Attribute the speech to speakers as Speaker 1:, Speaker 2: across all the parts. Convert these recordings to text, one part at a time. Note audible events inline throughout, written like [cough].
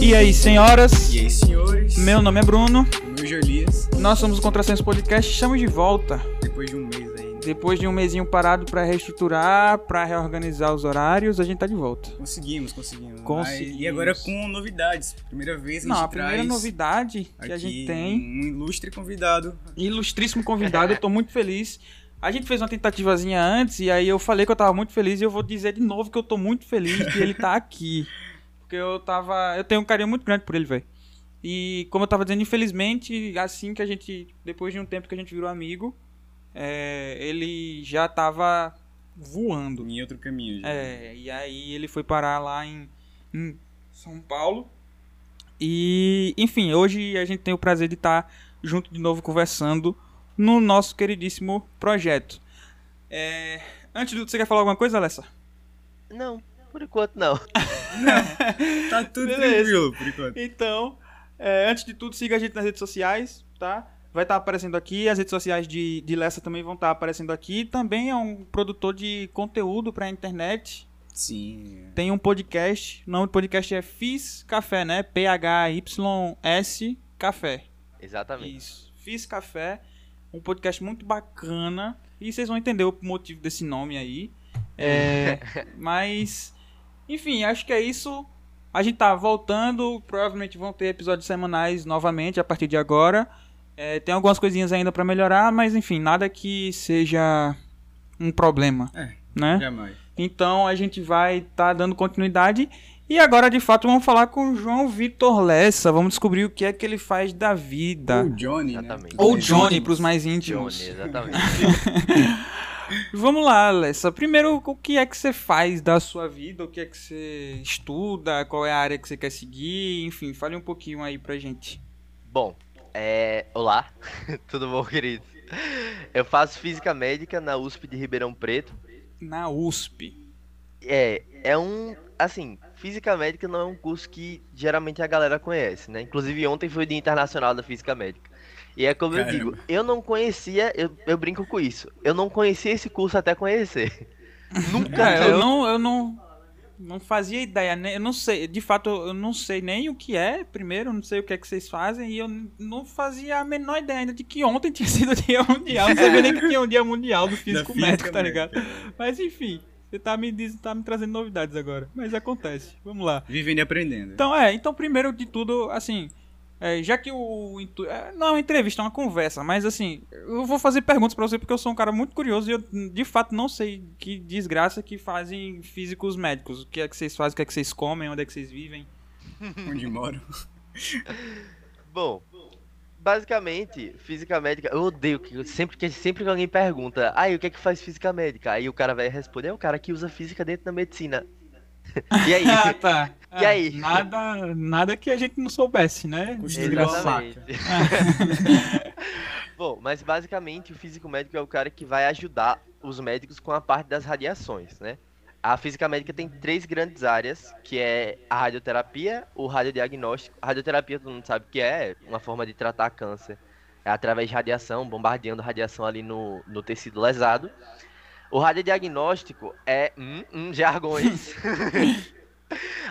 Speaker 1: E aí, senhoras?
Speaker 2: E aí, senhores?
Speaker 1: Meu nome é Bruno.
Speaker 2: Meu Jolias.
Speaker 1: Nós somos o Contrassenso Podcast. Estamos de volta.
Speaker 2: Depois de um
Speaker 1: mesinho parado pra reestruturar, pra reorganizar os horários, a gente tá de volta.
Speaker 2: Conseguimos, conseguimos.
Speaker 1: Conseguimos.
Speaker 2: E agora com novidades. Primeira vez a gente
Speaker 1: Não, a
Speaker 2: traz
Speaker 1: primeira novidade que a gente tem,
Speaker 2: um ilustre convidado.
Speaker 1: ilustríssimo convidado, eu tô muito feliz. A gente fez uma tentativazinha antes e aí eu falei que eu tava muito feliz e eu vou dizer de novo que eu tô muito feliz que ele tá aqui. [laughs] Porque eu tava. Eu tenho um carinho muito grande por ele, velho. E como eu tava dizendo, infelizmente, assim que a gente. Depois de um tempo que a gente virou amigo, é, ele já tava voando.
Speaker 2: Em outro caminho já.
Speaker 1: É, e aí ele foi parar lá em, em São Paulo. E, enfim, hoje a gente tem o prazer de estar junto de novo conversando no nosso queridíssimo projeto. É, antes de tudo, você quer falar alguma coisa, Alessa?
Speaker 3: Não, por enquanto não. [laughs]
Speaker 2: Tá tudo
Speaker 1: Beleza.
Speaker 2: tranquilo por enquanto.
Speaker 1: Então, é, antes de tudo, siga a gente nas redes sociais, tá? Vai estar aparecendo aqui, as redes sociais de, de Lessa também vão estar aparecendo aqui. Também é um produtor de conteúdo para a internet,
Speaker 2: Sim.
Speaker 1: tem um podcast. O nome do podcast é Fiz Café, né? P-H-Y-S Café.
Speaker 3: Exatamente.
Speaker 1: Isso. Fiz Café. Um podcast muito bacana. E vocês vão entender o motivo desse nome aí. É, [laughs] mas, enfim, acho que é isso. A gente tá voltando. Provavelmente vão ter episódios semanais novamente a partir de agora. É, tem algumas coisinhas ainda pra melhorar, mas enfim, nada que seja um problema.
Speaker 2: É,
Speaker 1: né?
Speaker 2: jamais.
Speaker 1: Então a gente vai estar dando continuidade. E agora, de fato, vamos falar com o João Vitor Lessa. Vamos descobrir o que é que ele faz da vida.
Speaker 2: Ou Johnny,
Speaker 3: Exatamente.
Speaker 2: né?
Speaker 1: Ou Johnny, para os [laughs] mais
Speaker 3: Johnny,
Speaker 1: íntimos.
Speaker 3: exatamente.
Speaker 1: Vamos lá, Lessa. Primeiro, o que é que você faz da sua vida? O que é que você estuda? Qual é a área que você quer seguir? Enfim, fale um pouquinho aí pra gente.
Speaker 3: Bom, é... olá, [laughs] tudo bom, querido? Eu faço física médica na USP de Ribeirão Preto.
Speaker 1: Na USP.
Speaker 3: É, é um, assim, física médica não é um curso que geralmente a galera conhece, né? Inclusive ontem foi o Dia Internacional da Física Médica. E é como eu
Speaker 2: Caramba.
Speaker 3: digo, eu não conhecia, eu, eu brinco com isso, eu não conhecia esse curso até conhecer. [laughs] Nunca
Speaker 1: É, eu
Speaker 3: eu-
Speaker 1: não, eu não, não fazia ideia, né? Eu não sei, de fato, eu não sei nem o que é, primeiro, não sei o que é que vocês fazem, e eu não fazia a menor ideia ainda de que ontem [laughs] tinha sido o dia mundial, não sabia nem que tinha um dia mundial do [laughs] físico médico, tá ligado? Mas enfim, você tá me, diz, tá me trazendo novidades agora, mas acontece, vamos lá.
Speaker 2: Vivendo e aprendendo.
Speaker 1: Então, é, então primeiro de tudo, assim, é, já que o. intu- é, não é uma entrevista, é uma conversa, mas assim, eu vou fazer perguntas pra você porque eu sou um cara muito curioso e eu de fato não sei que desgraça que fazem físicos médicos. O que é que vocês fazem, o que é que vocês comem, onde é que vocês vivem. [laughs]
Speaker 2: Onde moro.
Speaker 3: Bom, basicamente, física médica, eu odeio que sempre que sempre que alguém pergunta, aí o que é que faz física médica? Aí o cara vai responder, é o cara que usa física dentro da medicina. [laughs] E aí?
Speaker 1: Ah, tá. [laughs]
Speaker 3: E aí?
Speaker 1: Nada, nada que a gente não soubesse, né?
Speaker 3: Exatamente. [laughs] Bom, mas basicamente o físico médico é o cara que vai ajudar os médicos com a parte das radiações, né? A física médica tem três grandes áreas, que é a radioterapia, o radiodiagnóstico. A radioterapia todo mundo sabe que é uma forma de tratar câncer. É através de radiação, bombardeando radiação ali no, no tecido lesado. O radiodiagnóstico é hum, hum, [laughs] jargões.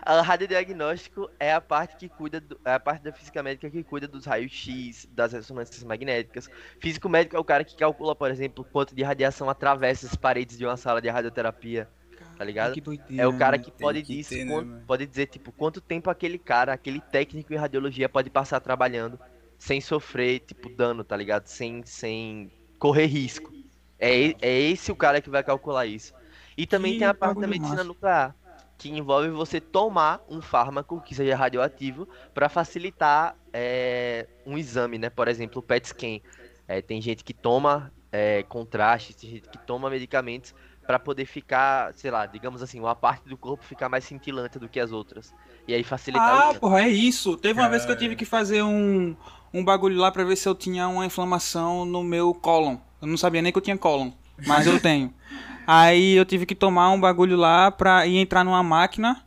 Speaker 3: A radiodiagnóstico é a parte que cuida do- é a parte da física médica que cuida dos raios-x, das ressonâncias magnéticas. Físico médico é o cara que calcula, por exemplo, quanto de radiação atravessa as paredes de uma sala de radioterapia, tá ligado?
Speaker 1: Doideira.
Speaker 3: É o cara que pode,
Speaker 2: que
Speaker 3: dizer,
Speaker 2: ter, né,
Speaker 3: pode dizer, tipo, quanto tempo aquele cara, aquele técnico em radiologia pode passar trabalhando sem sofrer, tipo, dano, tá ligado? Sem, sem correr risco. É, é esse o cara que vai calcular isso. E também
Speaker 1: Que
Speaker 3: tem a parte da medicina
Speaker 1: massa.
Speaker 3: nuclear, que envolve você tomar um fármaco que seja radioativo para facilitar é, um exame, né? Por exemplo, o PET scan. É, tem gente que toma é, contrastes, tem gente que toma medicamentos para poder ficar, sei lá, digamos assim, uma parte do corpo ficar mais cintilante do que as outras. E aí facilitar
Speaker 1: Ah, porra, é isso. Teve uma vez que eu tive que fazer um, um bagulho lá pra ver se eu tinha uma inflamação no meu cólon. Eu não sabia nem que eu tinha cólon, mas eu tenho. [laughs] Aí eu tive que tomar um bagulho lá pra ir entrar numa máquina.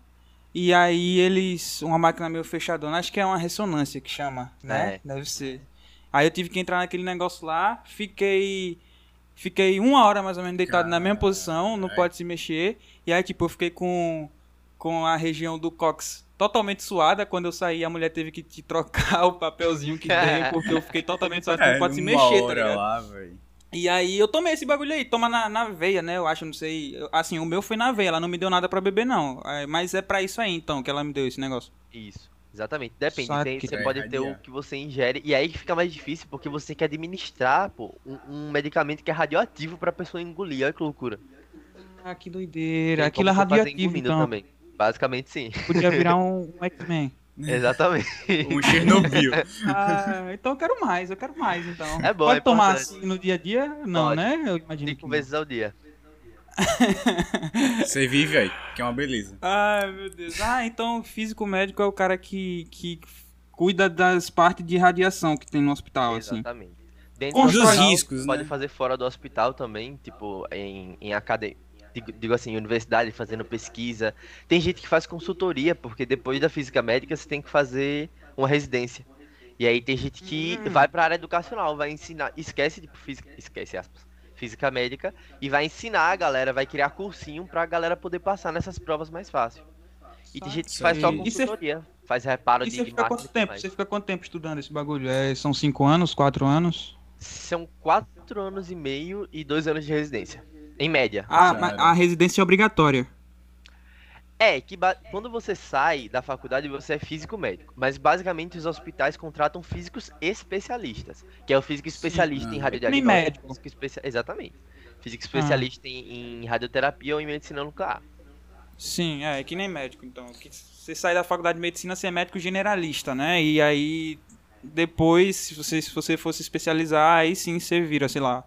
Speaker 1: E aí eles. Uma máquina meio fechadona, acho que é uma ressonância que chama, né?
Speaker 3: É.
Speaker 1: Deve ser. Aí eu tive que entrar naquele negócio lá, fiquei. Fiquei uma hora mais ou menos deitado na mesma posição, não pode se mexer. E aí, tipo, eu fiquei com, com a região do cox totalmente suada. Quando eu saí, a mulher teve que te trocar [laughs] o papelzinho que tem, [laughs] porque eu fiquei totalmente suado, não pode se mexer, tá ligado?
Speaker 2: lá.
Speaker 1: E aí eu tomei esse bagulho aí, toma na, na veia, né? Eu acho, não sei. eu- Assim, o meu foi na veia, ela não me deu nada pra beber, não. É, Mas é pra isso aí, então, que ela me deu esse negócio.
Speaker 3: Isso, exatamente. Depende, tem- você pode ter o que você ingere, e aí que fica mais difícil, porque você tem que administrar, pô, um, um medicamento que é radioativo pra pessoa engolir, olha que loucura.
Speaker 1: Ah, que doideira.
Speaker 3: Tem
Speaker 1: Aquilo é radioativo, então.
Speaker 3: também. Basicamente sim.
Speaker 1: Podia virar [laughs] um, um X-Men.
Speaker 3: Exatamente.
Speaker 2: Um Chernobyl. [laughs]
Speaker 1: Ah, então eu quero mais, eu quero mais, então.
Speaker 3: É bom,
Speaker 1: Pode
Speaker 3: é
Speaker 1: tomar
Speaker 3: importante.
Speaker 1: assim no dia a dia? Não,
Speaker 3: Pode.
Speaker 1: né? Eu imagino que
Speaker 3: Cinco vezes ao dia. [laughs]
Speaker 2: Você vive aí, que é uma beleza.
Speaker 1: Ai, meu Deus. Ah, então o físico médico é o cara que, que cuida das partes de radiação que tem no hospital, assim.
Speaker 3: Exatamente. Dentro
Speaker 1: Com os
Speaker 3: hospital,
Speaker 2: riscos,
Speaker 3: Pode
Speaker 2: né?
Speaker 3: fazer fora do hospital também, tipo, em, em academia. Digo, digo assim, universidade, fazendo pesquisa. Tem gente que faz consultoria, porque depois da física médica você tem que fazer uma residência. E aí tem gente que
Speaker 1: Hum.
Speaker 3: vai pra área educacional, vai ensinar, esquece tipo física, esquece aspas, física médica e vai ensinar a galera, vai criar cursinho pra galera poder passar nessas provas mais fácil. E tem gente que faz só consultoria, faz reparo
Speaker 1: E
Speaker 3: de
Speaker 1: você fica quanto tempo? Você fica quanto tempo estudando esse bagulho? É, são cinco anos, quatro anos?
Speaker 3: São quatro anos e meio e dois anos de residência. Em média.
Speaker 1: Ah,
Speaker 2: Cara.
Speaker 1: mas a residência é obrigatória.
Speaker 3: É, que quando você sai da faculdade, você é físico médico. Mas basicamente os hospitais contratam físicos especialistas. Que é o físico especialista
Speaker 2: ah.
Speaker 3: em radiodiagnóstico.
Speaker 1: médico.
Speaker 3: Físico especia- Exatamente. Físico especialista em, em radioterapia ou em medicina nuclear.
Speaker 1: Sim, é, que nem médico, então. Que você sai da faculdade de medicina, você é médico generalista, né? E aí, depois, se você, se você fosse especializar, aí sim você vira, sei lá.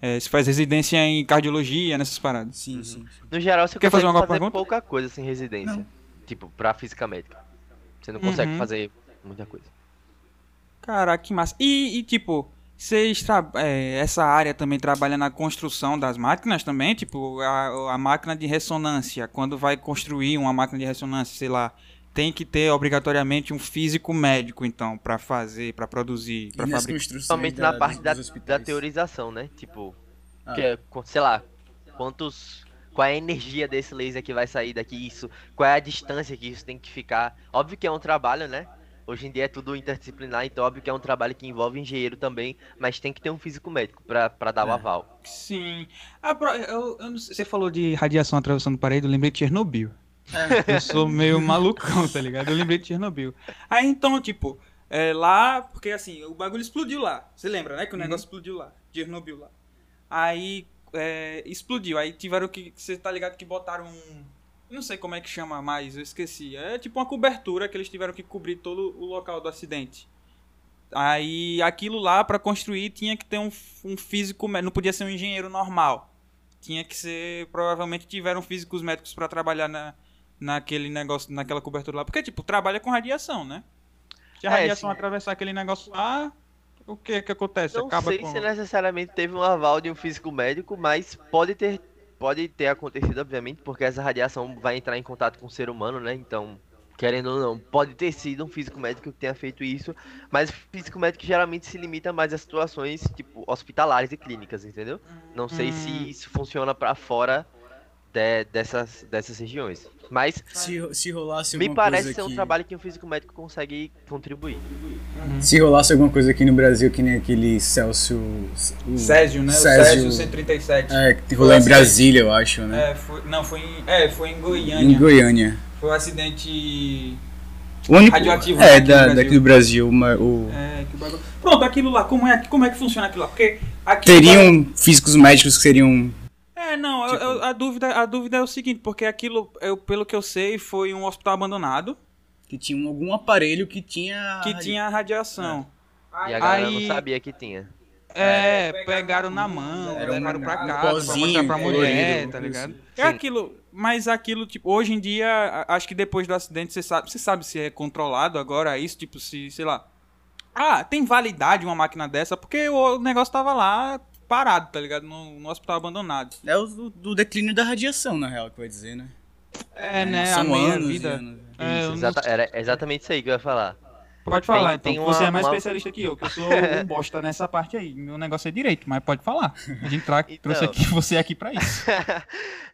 Speaker 1: É, você faz residência em cardiologia, nessas paradas.
Speaker 2: Sim, sim. sim.
Speaker 3: No geral, você
Speaker 1: Quer fazer
Speaker 3: consegue
Speaker 1: alguma
Speaker 3: fazer,
Speaker 1: pergunta?
Speaker 3: pouca coisa sem residência.
Speaker 2: Não.
Speaker 3: Tipo, pra física médica. Você não consegue
Speaker 1: Uhum.
Speaker 3: fazer muita coisa.
Speaker 1: Caraca, que massa. E, e, tipo, vocês tra- é, essa área também trabalha na construção das máquinas também? Tipo, a, a máquina de ressonância, quando vai construir uma máquina de ressonância, sei lá, tem que ter obrigatoriamente um físico médico, então, pra fazer, pra produzir, pra
Speaker 2: nas
Speaker 1: fabricar.
Speaker 3: Principalmente na parte da, da teorização, né? Tipo,
Speaker 2: Ah.
Speaker 3: que é, sei lá, quantos. Qual é a energia desse laser que vai sair daqui? Isso. Qual é a distância que isso tem que ficar? Óbvio que é um trabalho, né? Hoje em dia é tudo interdisciplinar, então óbvio que é um trabalho que envolve engenheiro também, mas tem que ter um físico médico pra, pra dar o
Speaker 2: É.
Speaker 3: aval.
Speaker 1: Sim. Ah, pro- eu, eu não sei- você falou de radiação atravessando parede, eu lembrei de Chernobyl. Eu sou meio malucão, tá ligado? Eu lembrei de Chernobyl. Aí então, tipo, é, lá, porque assim, o bagulho explodiu lá. Você lembra, né? Que o negócio explodiu lá. Chernobyl lá. Aí é, explodiu. Aí tiveram que. Você tá ligado que botaram um. Não sei como é que chama mais, eu esqueci. É tipo uma cobertura que eles tiveram que cobrir todo o local do acidente. Aí aquilo lá pra construir tinha que ter um, um físico, não podia ser um engenheiro normal. Tinha que ser, provavelmente tiveram físicos médicos pra trabalhar na, naquele negócio, naquela cobertura lá, porque tipo, trabalha com radiação, né? Se a
Speaker 3: É,
Speaker 1: radiação
Speaker 3: sim.
Speaker 1: atravessar aquele negócio lá, o que que acontece?
Speaker 3: Não
Speaker 1: Acaba
Speaker 3: sei
Speaker 1: com
Speaker 3: se necessariamente teve um aval de um físico médico, mas pode ter, pode ter acontecido, obviamente, porque essa radiação vai entrar em contato com o ser humano, né? Então, querendo ou não, pode ter sido um físico médico que tenha feito isso, mas físico médico geralmente se limita mais a situações, tipo, hospitalares e clínicas, entendeu? Não sei
Speaker 1: Hum.
Speaker 3: se isso funciona pra fora de- dessas, dessas regiões. Mas
Speaker 2: Se, se rolasse
Speaker 3: me parece
Speaker 2: coisa
Speaker 3: ser um
Speaker 2: aqui-
Speaker 3: trabalho que um físico médico consegue contribuir.
Speaker 2: Se rolasse alguma coisa aqui no Brasil, que nem aquele Celso... o-
Speaker 1: Césio, né?
Speaker 2: Césio-
Speaker 1: O Césio 137.
Speaker 2: É, que rolou em Brasília, eu acho, né?
Speaker 1: É, foi, não, foi em, é, foi em Goiânia.
Speaker 2: em Goiânia.
Speaker 1: Foi um acidente
Speaker 2: O único,
Speaker 1: Radioativo,
Speaker 2: É,
Speaker 1: aqui no
Speaker 2: da,
Speaker 1: Brasil.
Speaker 2: daqui do Brasil. uma- o,
Speaker 1: É, que bagulho. Pronto, aquilo lá, como é, como é que funciona aquilo lá? Porque aquilo
Speaker 2: teriam físicos médicos que seriam...
Speaker 1: É, não,
Speaker 2: Tipo-
Speaker 1: eu- a, dúvida, a dúvida é o seguinte, porque aquilo, eu, pelo que eu sei, foi um hospital abandonado
Speaker 2: Que tinham algum aparelho que tinha...
Speaker 1: que tinha radiação.
Speaker 3: E a galera
Speaker 1: Aí-
Speaker 3: não sabia que tinha.
Speaker 1: É, pegaram na mão,
Speaker 2: Era um-
Speaker 1: levaram pra
Speaker 2: um
Speaker 1: casa pra mostrar pra mulher,
Speaker 2: colorido,
Speaker 1: tá
Speaker 2: isso.
Speaker 1: ligado? É
Speaker 3: Sim.
Speaker 1: aquilo, mas aquilo, tipo, hoje em dia, acho que depois do acidente, você sabe, você sabe se é controlado agora isso, tipo, se, sei lá. Ah, tem validade uma máquina dessa, porque o negócio tava lá parado, tá ligado? No, no hospital abandonado.
Speaker 2: É o do, do declínio da radiação, na real, que vai dizer, né?
Speaker 1: É, né?
Speaker 2: São
Speaker 1: a meia
Speaker 2: anos e
Speaker 1: vida.
Speaker 2: anos.
Speaker 1: É,
Speaker 3: Isso,
Speaker 1: não
Speaker 3: exata- era exatamente isso aí que eu ia falar.
Speaker 1: Pode falar,
Speaker 3: Tem-
Speaker 1: então.
Speaker 3: tem
Speaker 1: Você
Speaker 3: uma-
Speaker 1: é mais
Speaker 3: uma-
Speaker 1: especialista que eu, que eu sou [laughs] um bosta nessa parte aí. Meu negócio é direito, mas pode falar. A gente tra
Speaker 3: Então.
Speaker 1: trouxe aqui, [laughs] você aqui pra isso.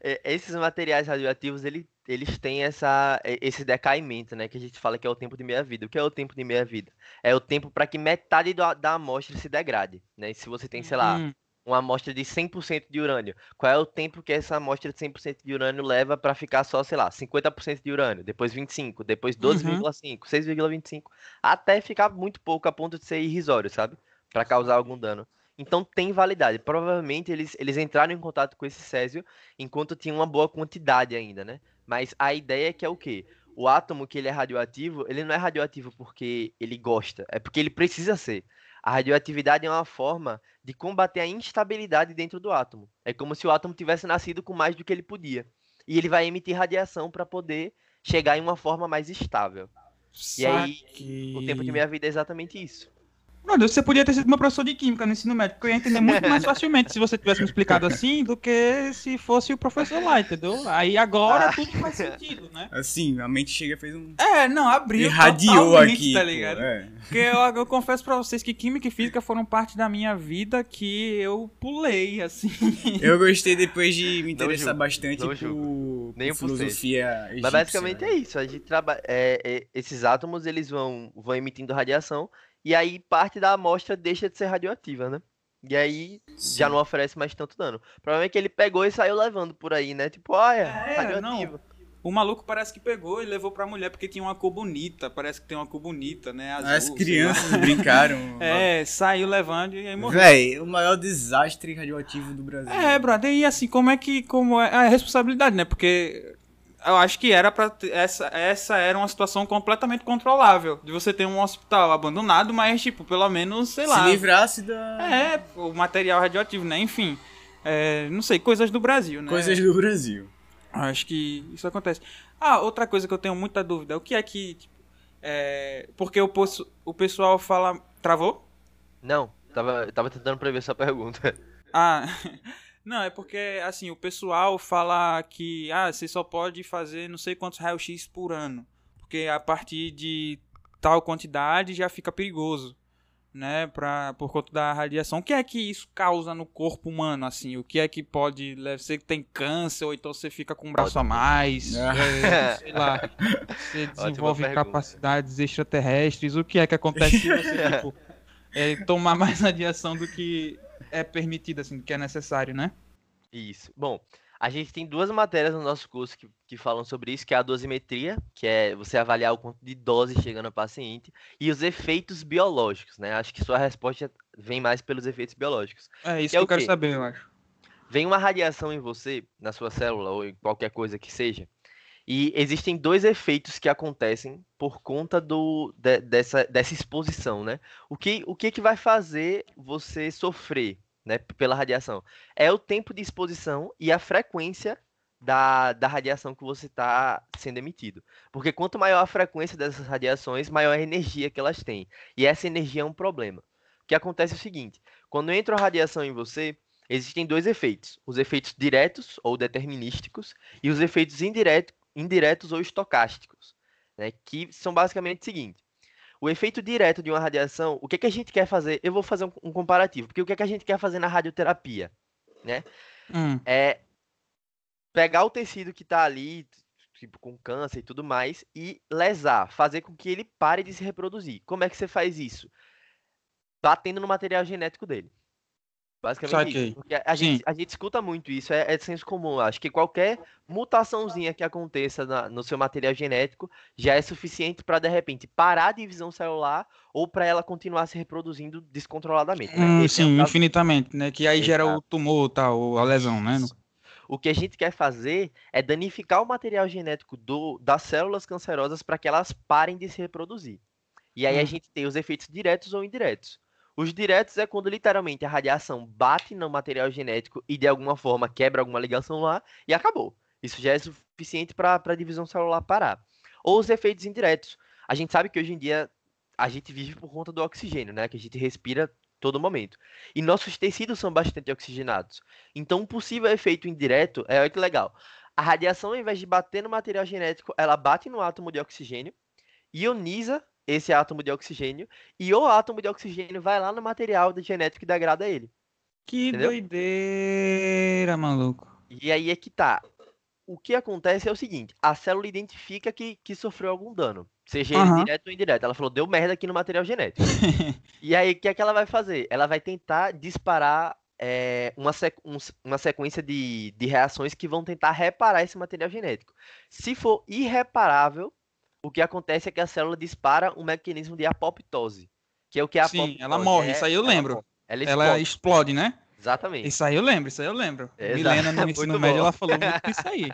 Speaker 3: É, [laughs] Esses materiais radioativos, ele- eles têm essa, é, esse decaimento, né? Que a gente fala que é o tempo de meia-vida. O que é o tempo de meia-vida? É o tempo para que metade da, da amostra se degrade, né? E se você tem, sei lá,
Speaker 1: Hum,
Speaker 3: uma amostra de 100% de urânio, qual é o tempo que essa amostra de 100% de urânio leva para ficar só, sei lá, 50% de urânio, depois 25, depois 12,5, 6,25, até ficar muito pouco a ponto de ser irrisório, sabe? Para causar algum dano. Então tem validade. Provavelmente eles, eles entraram em contato com esse césio enquanto tinha uma boa quantidade ainda, né? Mas a ideia é que é o quê? O átomo que ele é radioativo, ele não é radioativo porque ele gosta, é porque ele precisa ser. A radioatividade é uma forma de combater a instabilidade dentro do átomo. É como se o átomo tivesse nascido com mais do que ele podia. E ele vai emitir radiação para poder chegar em uma forma mais estável. E aí. O tempo de meia vida é exatamente isso.
Speaker 1: Brother, você podia ter sido meu professor de química no ensino médio, porque eu ia entender muito mais [laughs] facilmente se você tivesse me explicado assim do que se fosse o professor lá, entendeu? Aí agora
Speaker 3: Ah.
Speaker 1: tudo faz sentido, né?
Speaker 2: Assim, a mente chega e fez um.
Speaker 1: É, não, abriu
Speaker 2: Irradiou aqui.
Speaker 1: tá
Speaker 2: pô,
Speaker 1: ligado?
Speaker 2: é.
Speaker 1: Porque eu, eu confesso pra vocês que química e física foram parte da minha vida que eu pulei, assim.
Speaker 2: Eu gostei depois de me interessar
Speaker 3: julgo,
Speaker 2: bastante por, por
Speaker 3: Nem
Speaker 2: filosofia egípcia.
Speaker 3: Mas basicamente
Speaker 2: né?
Speaker 3: é isso. A gente traba... é, é, esses átomos eles vão, vão emitindo radiação e aí parte da amostra deixa de ser radioativa, né? E aí já não oferece mais tanto dano. O problema é que ele pegou e saiu levando por aí, né? Tipo, olha,
Speaker 1: É,
Speaker 3: radioativo.
Speaker 1: O maluco parece que pegou e levou pra mulher porque tinha uma cor bonita. Parece que tem uma cor bonita, né? Azul,
Speaker 2: As crianças [laughs] brincaram.
Speaker 1: É, saiu levando e aí morreu.
Speaker 2: Véi, o maior desastre radioativo do Brasil.
Speaker 1: É, brother, e assim, como é que. Como é a responsabilidade, né? Porque eu acho que era pra. ter- Essa, essa era uma situação completamente controlável. De você ter um hospital abandonado, mas, tipo, pelo menos, sei lá.
Speaker 2: Se livrasse da.
Speaker 1: É, o material radioativo, né? Enfim. é, não sei, coisas do Brasil, né?
Speaker 2: Coisas do Brasil.
Speaker 1: Acho que isso acontece. Ah, outra coisa que eu tenho muita dúvida. O que é que. Tipo, é, porque o, poço- o pessoal fala. Travou?
Speaker 3: Não, tava, tava tentando prever sua pergunta.
Speaker 1: Ah, não, é porque, assim, o pessoal fala que, ah, você só pode fazer não sei quantos raio-x por ano, porque a partir de tal quantidade já fica perigoso, né, pra, por conta da radiação. O que é que isso causa no corpo humano, assim? O que é que pode, você tem câncer, ou então você fica com um braço a mais, é, [laughs] sei lá, você desenvolve capacidades extraterrestres, o que é que acontece se você, [laughs] tipo, é, tomar mais radiação do que é permitido, assim, que é necessário, né?
Speaker 3: Isso. Bom, a gente tem duas matérias no nosso curso que, que falam sobre isso, que é a dosimetria, que é você avaliar o quanto de dose chega no paciente, e os efeitos biológicos, né? Acho que sua resposta vem mais pelos efeitos biológicos.
Speaker 1: É isso
Speaker 3: Que é
Speaker 1: que eu
Speaker 3: o
Speaker 1: quero saber, eu acho.
Speaker 3: Vem uma radiação em você, na sua célula, ou em qualquer coisa que seja, e existem dois efeitos que acontecem por conta do, de- dessa, dessa exposição, né? O que, o que, que vai fazer você sofrer, né, pela radiação? É o tempo de exposição e a frequência da, da radiação que você está sendo emitido. Porque quanto maior a frequência dessas radiações, maior a energia que elas têm. E essa energia é um problema. O que acontece é o seguinte: quando entra a radiação em você, existem dois efeitos: os efeitos diretos ou determinísticos e os efeitos indireto, indiretos ou estocásticos, né? que são basicamente o seguinte. O efeito direto de uma radiação, o que, que a gente quer fazer? Eu vou fazer um, um comparativo, porque o que, que a gente quer fazer na radioterapia? Né?
Speaker 1: Hum,
Speaker 3: é pegar o tecido que tá ali, tipo, com câncer e tudo mais, e lesar, fazer com que ele pare de se reproduzir. Como é que você faz isso? Batendo no material genético dele. Basicamente isso. Porque a
Speaker 1: Sim.
Speaker 3: gente, a gente escuta muito isso, é, é de senso comum. Acho que qualquer mutaçãozinha que aconteça na- no seu material genético já é suficiente para, de repente, parar a divisão celular ou para ela continuar se reproduzindo descontroladamente. né?
Speaker 1: hum,
Speaker 3: é
Speaker 1: sim,
Speaker 3: caso
Speaker 1: infinitamente, né? Que aí gera o
Speaker 3: Exato.
Speaker 1: tumor, tal, a lesão, né?
Speaker 3: Isso. O que a gente quer fazer é danificar o material genético do, das células cancerosas para que elas parem de se reproduzir. E aí a
Speaker 1: Hum.
Speaker 3: gente tem os efeitos diretos ou indiretos. Os diretos é quando literalmente a radiação bate no material genético e de alguma forma quebra alguma ligação lá e acabou. Isso já é suficiente para a divisão celular parar. Ou os efeitos indiretos. A gente sabe que hoje em dia a gente vive por conta do oxigênio, né? Que a gente respira todo momento. E nossos tecidos são bastante oxigenados. Então, um possível efeito indireto é olha que legal. A radiação, ao invés de bater no material genético, ela bate no átomo de oxigênio, ioniza esse átomo de oxigênio e o átomo de oxigênio vai lá no material genético que degrada ele.
Speaker 1: Que
Speaker 3: Entendeu?
Speaker 1: doideira, maluco.
Speaker 3: E aí é que tá. O que acontece é o seguinte: a célula identifica que, que sofreu algum dano, seja ele
Speaker 1: Aham.
Speaker 3: direto ou indireto. Ela falou, deu merda aqui no material genético. [laughs] e aí, o que é que ela vai fazer? Ela vai tentar disparar é, uma, sequ- um uma sequência de, de reações que vão tentar reparar esse material genético. Se for irreparável, o que acontece é que a célula dispara um mecanismo de apoptose. Que é o que a
Speaker 1: Sim, ela morre,
Speaker 3: É-
Speaker 1: isso aí eu
Speaker 3: ela
Speaker 1: lembro.
Speaker 3: morre. Ela
Speaker 1: Ela
Speaker 3: explode.
Speaker 1: né?
Speaker 3: Exatamente.
Speaker 1: Isso aí eu lembro, isso aí eu lembro.
Speaker 3: Exato,
Speaker 1: Milena no [laughs] ensino médio, ela falou muito disso aí.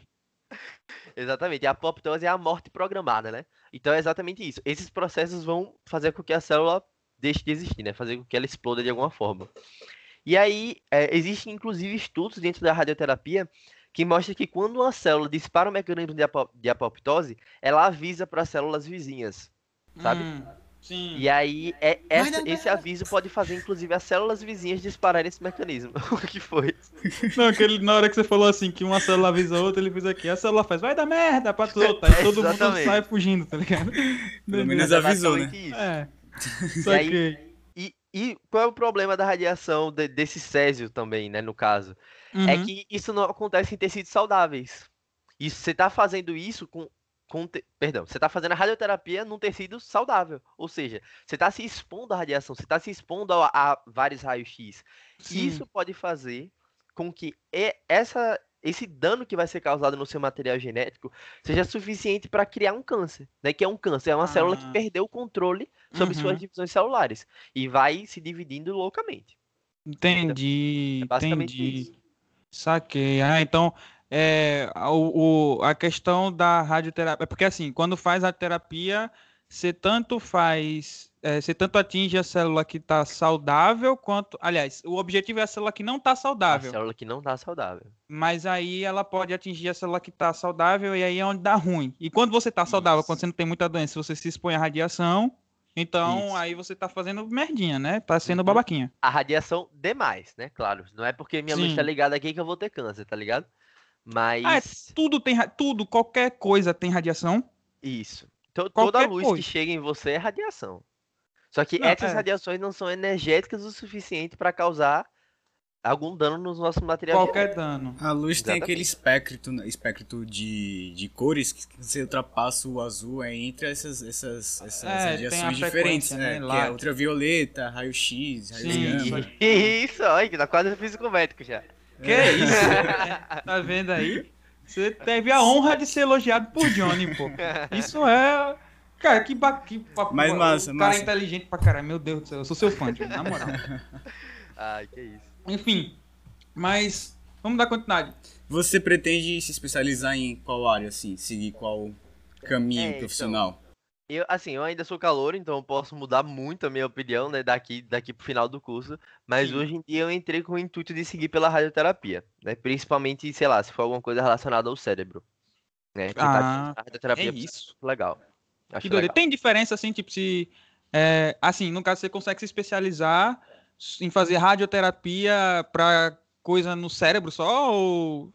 Speaker 1: [laughs]
Speaker 3: Exatamente. A apoptose é a morte programada, né? Então é exatamente isso. Esses processos vão fazer com que a célula deixe de existir, né? Fazer com que ela exploda de alguma forma. E aí, é, existem inclusive estudos dentro da radioterapia que mostram que quando uma célula dispara um mecanismo de, apo- de apoptose, ela avisa para as células vizinhas. Sabe?
Speaker 1: Hum, sim.
Speaker 3: E aí, é, essa- esse aviso pode fazer, inclusive, as células vizinhas dispararem esse mecanismo. [laughs] o que foi?
Speaker 1: Não, que ele, na hora que você falou assim, que uma célula avisa a outra, ele fez aqui. A célula faz, vai dar merda pra tu outra. Aí
Speaker 3: É,
Speaker 1: todo mundo sai fugindo, tá ligado?
Speaker 2: Pelo menos avisou, né?
Speaker 3: isso.
Speaker 1: É.
Speaker 3: E
Speaker 1: Só
Speaker 3: aí-
Speaker 1: que.
Speaker 3: E, e qual é o problema da radiação de- desse césio também, né, no caso? É
Speaker 1: Uhum.
Speaker 3: que isso não acontece em tecidos saudáveis. Isso, você tá fazendo isso com, com te- perdão, você tá fazendo a radioterapia num tecido saudável. Ou seja, você tá se expondo à radiação, você tá se expondo a, a vários raios-x. Isso pode fazer com que essa, esse dano que vai ser causado no seu material genético seja suficiente para criar um câncer, né? Que é um câncer, é uma célula que
Speaker 1: Ah.
Speaker 3: perdeu o controle sobre
Speaker 1: Uhum.
Speaker 3: suas divisões celulares e vai se dividindo loucamente.
Speaker 1: Entendi,
Speaker 3: É basicamente
Speaker 1: entendi.
Speaker 3: isso.
Speaker 1: Saquei. Ah, então, é, a- o, o- a questão da radioterapia. É porque assim, quando faz a terapia, você tanto faz. é, você tanto atinge a célula que está saudável, quanto. Aliás, o objetivo é a célula que não está
Speaker 3: A
Speaker 1: saudável.
Speaker 3: célula que não tá saudável.
Speaker 1: Mas aí ela pode atingir a célula que está saudável e aí é onde dá ruim. E quando você está saudável, quando você não tem muita doença, você se expõe à radiação. Então
Speaker 2: Isso.
Speaker 1: aí você tá fazendo merdinha, né? Tá sendo
Speaker 3: Uhum.
Speaker 1: babaquinha.
Speaker 3: A radiação demais, né? Claro. Não é porque minha luz tá
Speaker 1: Sim.
Speaker 3: ligada aqui que eu vou ter câncer, tá ligado? Mas.
Speaker 1: Ah, é tudo tem. Tudo, qualquer coisa tem radiação.
Speaker 3: Isso. To- toda luz
Speaker 1: coisa.
Speaker 3: que chega em você é radiação. Só que
Speaker 1: Não,
Speaker 3: essas
Speaker 1: é.
Speaker 3: radiações não são energéticas o suficiente para causar algum dano nos nossos materiais.
Speaker 1: Qualquer dano.
Speaker 2: A luz tem aquele
Speaker 3: Exatamente.
Speaker 2: espectro, espectro de, de cores que você ultrapassa o azul é entre essas, essas, essas
Speaker 1: É,
Speaker 2: radiações diferentes,
Speaker 1: né,
Speaker 2: né? Que é ultravioleta, raio-x, raio. [laughs]
Speaker 3: Isso, olha, que tá quase físico médico já.
Speaker 1: Que isso? É, [laughs] tá vendo aí? Você teve a honra de ser elogiado por Johnny, pô. Isso é. Cara, que ba... que papo-
Speaker 2: Mas massa,
Speaker 1: o cara
Speaker 2: massa.
Speaker 1: é inteligente pra caralho. Meu Deus do céu, eu sou seu fã, Johnny, na moral. [laughs]
Speaker 3: Ai, que isso.
Speaker 1: Enfim, mas vamos dar continuidade.
Speaker 2: Você pretende se especializar em qual área, assim? Seguir qual caminho
Speaker 3: É, então,
Speaker 2: profissional?
Speaker 3: Eu, assim, eu ainda sou calor, então eu posso mudar muito a minha opinião, né, daqui, daqui pro final do curso. Mas
Speaker 1: Sim.
Speaker 3: hoje em dia eu entrei com o intuito de seguir pela radioterapia, né? Principalmente, sei lá, se for alguma coisa relacionada ao cérebro. Né? Que
Speaker 1: Ah,
Speaker 3: a radioterapia
Speaker 1: é isso.
Speaker 3: legal. Acho
Speaker 1: Que doido.
Speaker 3: legal.
Speaker 1: Tem diferença, assim, tipo, se. é, assim, no caso, você consegue se especializar em fazer radioterapia pra coisa no cérebro só? Ou.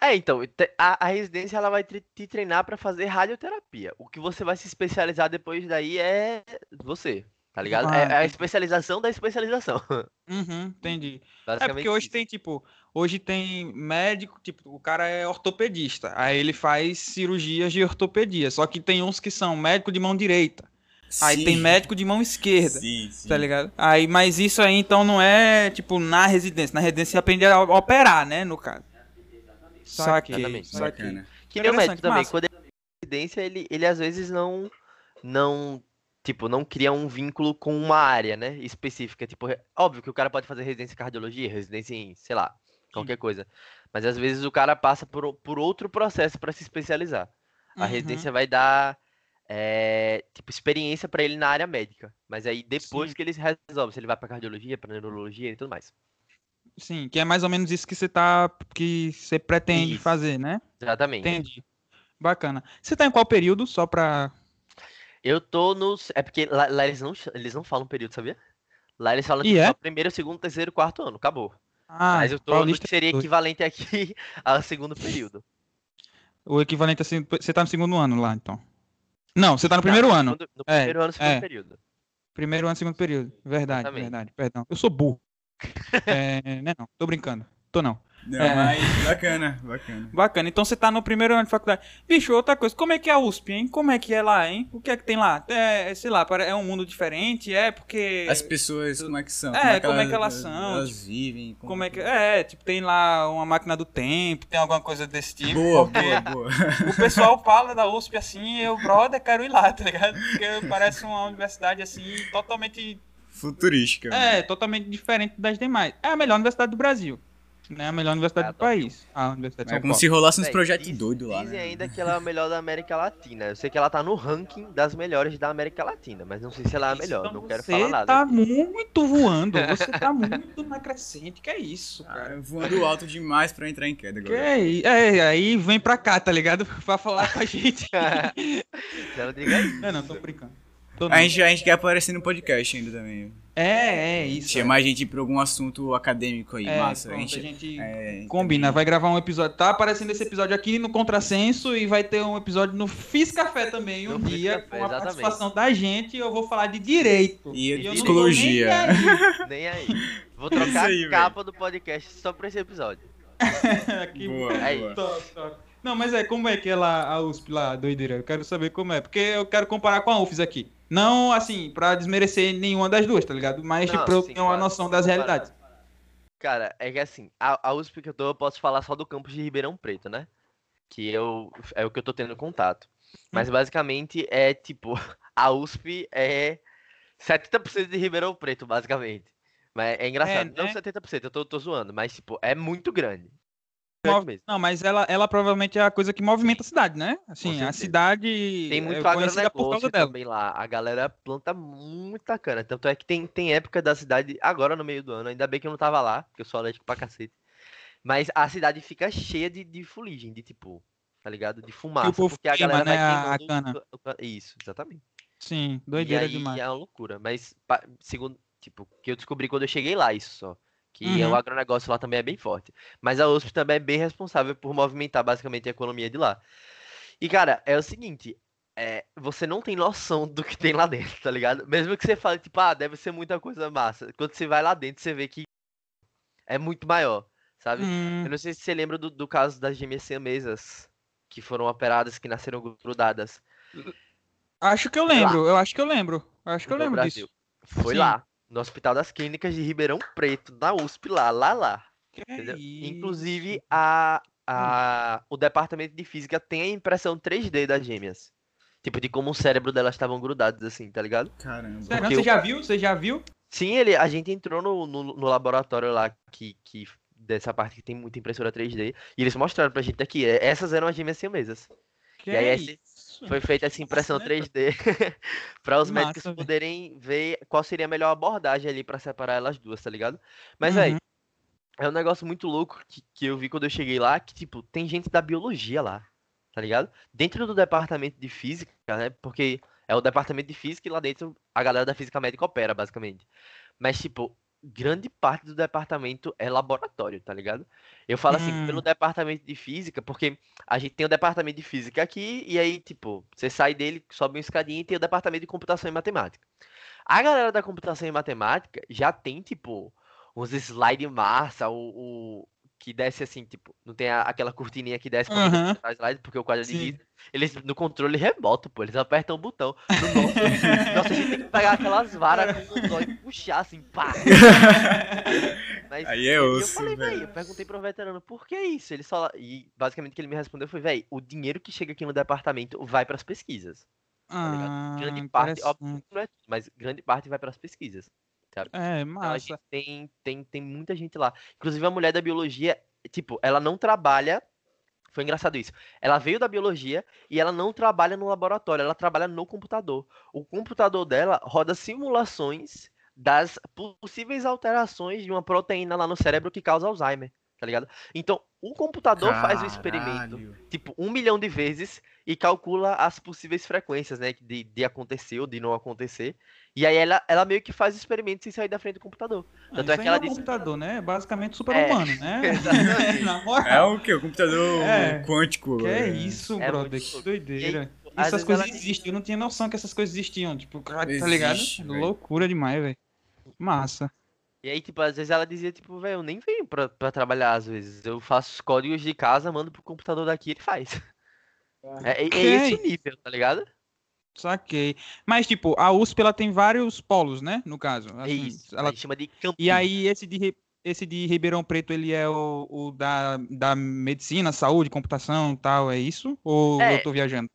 Speaker 3: É, então, a, a residência ela vai te, treinar para fazer radioterapia. O que você vai se especializar depois daí é você, tá ligado?
Speaker 1: Ah,
Speaker 3: é, é a especialização da especialização. [laughs]
Speaker 1: Uhum, entendi. É porque hoje
Speaker 3: isso.
Speaker 1: tem, tipo, hoje tem médico, tipo, o cara é ortopedista, aí ele faz cirurgias de ortopedia, só que tem uns que são médico de mão direita, aí
Speaker 2: Sim.
Speaker 1: tem médico de mão esquerda,
Speaker 2: Sim, sim.
Speaker 1: tá ligado? Aí, mas isso aí então não é, tipo, na residência, na residência você aprende a operar, né, no caso. Saquei,
Speaker 3: Exatamente.
Speaker 1: saquei.
Speaker 2: Bacana.
Speaker 3: Que nem o médico também,
Speaker 1: massa.
Speaker 3: quando ele é residência, ele, ele às vezes não, não, tipo, não cria um vínculo com uma área, né, específica. Tipo, é óbvio que o cara pode fazer residência em cardiologia, residência em, sei lá, qualquer coisa. Mas às vezes o cara passa por, por outro processo para se especializar. A
Speaker 1: Uhum.
Speaker 3: residência vai dar, é, tipo, experiência para ele na área médica. Mas aí depois
Speaker 1: Sim.
Speaker 3: que ele resolve, se ele vai para cardiologia, para neurologia e tudo mais.
Speaker 1: Sim, que é mais ou menos isso que você tá, que você pretende
Speaker 3: Isso.
Speaker 1: fazer, né?
Speaker 3: Exatamente.
Speaker 1: Entendi. Bacana. Você tá em qual período, só pra...
Speaker 3: Eu tô nos. É porque lá, lá eles, não, eles não falam período, sabia? Lá eles falam
Speaker 1: E
Speaker 3: tipo,
Speaker 1: é?
Speaker 3: primeiro, segundo, terceiro, quarto ano, acabou.
Speaker 1: Ah,
Speaker 3: Mas eu tô no que seria
Speaker 1: dois.
Speaker 3: equivalente aqui [laughs] ao segundo período.
Speaker 1: O equivalente assim, você tá no segundo ano lá, então. Não, você tá no primeiro
Speaker 3: Não,
Speaker 1: ano.
Speaker 3: segundo- no
Speaker 1: É,
Speaker 3: primeiro ano, segundo
Speaker 1: é.
Speaker 3: período.
Speaker 1: Primeiro ano, segundo período. Verdade,
Speaker 3: Exatamente.
Speaker 1: verdade, perdão. Eu sou burro. [laughs] é, né, não, tô brincando. Tô não.
Speaker 2: Não,
Speaker 1: É.
Speaker 2: mas bacana, bacana.
Speaker 1: Bacana. Então você tá no primeiro ano de faculdade. Bicho, outra coisa. Como é que é a USP, hein? Como é que é lá, hein? O que é que tem lá? É, sei lá, é um mundo diferente? É porque...
Speaker 2: As pessoas, como é que são?
Speaker 1: É, como é que elas são,
Speaker 2: Elas
Speaker 1: tipo,
Speaker 2: vivem.
Speaker 1: Como é que... É, tipo, tem lá uma máquina do tempo, tem alguma coisa desse tipo.
Speaker 2: Boa, boa, boa.
Speaker 1: O pessoal fala da USP assim, eu, brother, quero ir lá, tá ligado? Porque parece uma universidade assim, totalmente
Speaker 2: Futurística.
Speaker 1: É, totalmente diferente das demais. É a melhor universidade do Brasil. Né? A melhor universidade
Speaker 3: Ah,
Speaker 1: do
Speaker 3: tá.
Speaker 1: país. A Universidade de
Speaker 2: É
Speaker 1: São
Speaker 2: como
Speaker 1: Paulo.
Speaker 2: se rolasse uns projetos
Speaker 3: diz-
Speaker 2: doidos lá,
Speaker 3: Dizem
Speaker 2: né?
Speaker 3: ainda que ela é a melhor da América Latina. Eu sei que ela tá no ranking das melhores da América Latina, mas não sei se ela é a melhor.
Speaker 1: Então
Speaker 3: não quero
Speaker 1: você
Speaker 3: falar nada.
Speaker 1: tá
Speaker 3: aqui.
Speaker 1: muito voando. [laughs] Você tá muito na crescente. Que é isso, cara?
Speaker 2: Ah, voando alto demais pra entrar em queda
Speaker 1: Que
Speaker 2: agora.
Speaker 1: é isso? É, aí vem pra cá, tá ligado? [laughs] Pra falar com a gente.
Speaker 3: Você [laughs] não
Speaker 1: não, não, tô brincando. Tô.
Speaker 2: A gente, a gente quer aparecer no podcast ainda também.
Speaker 1: É, é isso.
Speaker 2: Chamar a gente pra algum assunto acadêmico aí,
Speaker 1: é,
Speaker 2: massa.
Speaker 1: pronto,
Speaker 2: a gente,
Speaker 1: a gente
Speaker 2: é,
Speaker 1: Combina, vai gravar um episódio. Tá aparecendo esse episódio aqui no Contrassenso e vai ter um episódio no Fiz Café também um
Speaker 3: No Fiz
Speaker 1: dia
Speaker 3: Café,
Speaker 1: com a
Speaker 3: exatamente.
Speaker 1: participação da gente. Eu vou falar de direito.
Speaker 2: E
Speaker 1: tô
Speaker 2: psicologia.
Speaker 1: nem aí. [laughs]
Speaker 3: Nem aí. Vou trocar
Speaker 2: aí,
Speaker 3: a capa do podcast só pra esse episódio. [laughs]
Speaker 1: Que
Speaker 2: Boa,
Speaker 3: É
Speaker 2: boa.
Speaker 1: top, top. Não, mas é, como é que é lá a USP lá, doideira? Eu quero saber como é, porque eu quero comparar com a UFES aqui. Não, assim, pra desmerecer nenhuma das duas, tá ligado? Mas
Speaker 3: Não,
Speaker 1: pra eu ter uma
Speaker 3: claro.
Speaker 1: noção das realidades.
Speaker 3: Cara, é que assim, a, a USP que eu tô, eu posso falar só do campus de Ribeirão Preto, né? Que eu, é o que eu tô tendo contato. Mas
Speaker 1: Hum.
Speaker 3: basicamente é tipo, [laughs] a USP é 70% de Ribeirão Preto, basicamente. Mas é engraçado, não
Speaker 1: né?
Speaker 3: 70%, eu tô, tô zoando, mas tipo, é muito grande.
Speaker 1: Mov-
Speaker 3: Grande mesmo.
Speaker 1: Não, mas ela, ela provavelmente é a coisa que movimenta a cidade, né? Assim, a cidade
Speaker 3: Tem
Speaker 1: é
Speaker 3: muito
Speaker 1: conhecida por causa
Speaker 3: agronegócio
Speaker 1: dela.
Speaker 3: também lá. A galera planta muita cana. Tanto é que tem, tem época da cidade, agora no meio do ano, ainda bem que eu não tava lá, porque eu sou alérgico pra cacete. Mas a cidade fica cheia de, de fuligem, de tipo, tá ligado? De fumaça.
Speaker 1: povo
Speaker 3: porque a galera
Speaker 1: né,
Speaker 3: vai
Speaker 1: a- cana.
Speaker 3: Isso, exatamente.
Speaker 1: Sim,
Speaker 3: E
Speaker 1: doideira
Speaker 3: aí
Speaker 1: demais.
Speaker 3: é uma loucura. Mas, segundo, tipo, que eu descobri quando eu cheguei lá, isso só. Que é
Speaker 1: Uhum.
Speaker 3: o agronegócio lá também é bem forte. Mas a USP também é bem responsável por movimentar basicamente a economia de lá. E, cara, é o seguinte. É, você não tem noção do que tem lá dentro, tá ligado? Mesmo que você fale, tipo, ah, deve ser muita coisa massa. Quando você vai lá dentro, você vê que é muito maior, sabe?
Speaker 1: Hum,
Speaker 3: Eu não sei se você lembra do, do caso das gêmeas siamesas, que foram operadas, que nasceram grudadas.
Speaker 1: acho que eu lembro, eu acho que eu lembro. Acho que eu lembro
Speaker 3: Brasil.
Speaker 1: disso.
Speaker 3: Foi
Speaker 1: Sim.
Speaker 3: lá, no Hospital das Clínicas de Ribeirão Preto, na USP, lá, lá, lá.
Speaker 1: Que
Speaker 3: entendeu?
Speaker 1: isso?
Speaker 3: Inclusive, a, a, o departamento de física tem a impressão 3D das gêmeas. Tipo, de como o cérebro delas estavam grudados, assim, tá ligado?
Speaker 2: Caramba.
Speaker 3: Porque
Speaker 1: você
Speaker 3: eu-
Speaker 1: já viu? Você já viu?
Speaker 3: Sim, ele, a gente entrou no, no, no laboratório lá, que, que dessa parte que tem muita impressora 3D, e eles mostraram pra gente aqui, é, essas eram as gêmeas siamesas.
Speaker 1: Que
Speaker 3: E aí,
Speaker 1: é?
Speaker 3: Foi feita essa impressão [laughs]
Speaker 1: Massa, né,
Speaker 3: 3D para os médicos
Speaker 1: velho.
Speaker 3: poderem ver qual seria a melhor abordagem ali pra separar elas duas, tá ligado? Mas,
Speaker 1: Uhum.
Speaker 3: velho, é um negócio muito louco que, que eu vi quando eu cheguei lá, que, tipo, tem gente da biologia lá, tá ligado? Dentro do departamento de física, né? Porque é o departamento de física e lá dentro a galera da física médica opera, basicamente. Mas, tipo, grande parte do departamento é laboratório, tá ligado? Eu falo assim,
Speaker 1: Hum.
Speaker 3: pelo departamento de física, porque a gente tem o departamento de física aqui, e aí, tipo, você sai dele, sobe uma escadinha e tem o departamento de computação e matemática. A galera da computação e matemática já tem, tipo, uns slide massa, o, o- que desce assim, tipo, não tem a- aquela cortininha que desce pra
Speaker 1: Aham.
Speaker 3: botar slide, porque o quadro é dividido. Eles, no controle remoto, pô, eles apertam o botão. No nosso, [laughs] nossa, a gente tem que pegar aquelas varas com o zóio e puxar assim, pá. [laughs] Mas,
Speaker 2: Aí é
Speaker 3: e eu
Speaker 2: osso,
Speaker 3: falei,
Speaker 2: velho.
Speaker 3: eu perguntei pro veterano, por que isso? Ele só. E basicamente o que ele me respondeu foi, velho, o dinheiro que chega aqui no departamento vai pras pesquisas. ligado?
Speaker 1: Ah,
Speaker 3: Grande parte, óbvio, não é mas grande parte vai pras pesquisas.
Speaker 1: É,
Speaker 3: Então,
Speaker 1: massa.
Speaker 3: gente tem, tem, tem muita gente lá. Inclusive a mulher da biologia, tipo, ela não trabalha. Foi engraçado isso. Ela veio da biologia e ela não trabalha no laboratório, ela trabalha no computador. O computador dela roda simulações das possíveis alterações de uma proteína lá no cérebro que causa Alzheimer, tá ligado? Então, o computador faz o experimento
Speaker 2: Caralho.
Speaker 3: tipo, um milhão de vezes e calcula as possíveis frequências, né? De, de acontecer ou de não acontecer. E aí ela, ela meio que faz o experimento sem sair da frente do computador.
Speaker 1: Ah,
Speaker 3: Tanto
Speaker 1: isso
Speaker 3: é que ela
Speaker 1: é um
Speaker 3: disse-
Speaker 1: computador, né? É basicamente super-humano, né? [laughs] Na moral.
Speaker 2: É o que? O computador
Speaker 1: É.
Speaker 2: quântico.
Speaker 1: Que é
Speaker 2: é.
Speaker 1: isso,
Speaker 3: É
Speaker 1: brother? Que
Speaker 3: louco. E aí,
Speaker 1: doideira. essas coisas
Speaker 3: ela-
Speaker 1: existem. Eu não tinha noção que essas coisas existiam. Tipo, tá ligado?
Speaker 2: Existe, velho.
Speaker 1: Loucura demais, velho. Massa.
Speaker 3: E aí, tipo, às vezes ela dizia, tipo, velho, eu nem venho pra, pra trabalhar às vezes. Eu faço os códigos de casa, mando pro computador daqui e ele faz. É, é, é esse o nível, tá ligado?
Speaker 1: Saquei. Mas, tipo, a USP ela tem vários polos, né? No caso.
Speaker 3: É
Speaker 1: Assim,
Speaker 3: isso.
Speaker 1: ela
Speaker 3: chama de campus.
Speaker 1: E aí, esse de, esse de Ribeirão Preto, ele é o, o da, da medicina, saúde, computação e tal, é isso? Ou
Speaker 3: É.
Speaker 1: eu tô viajando?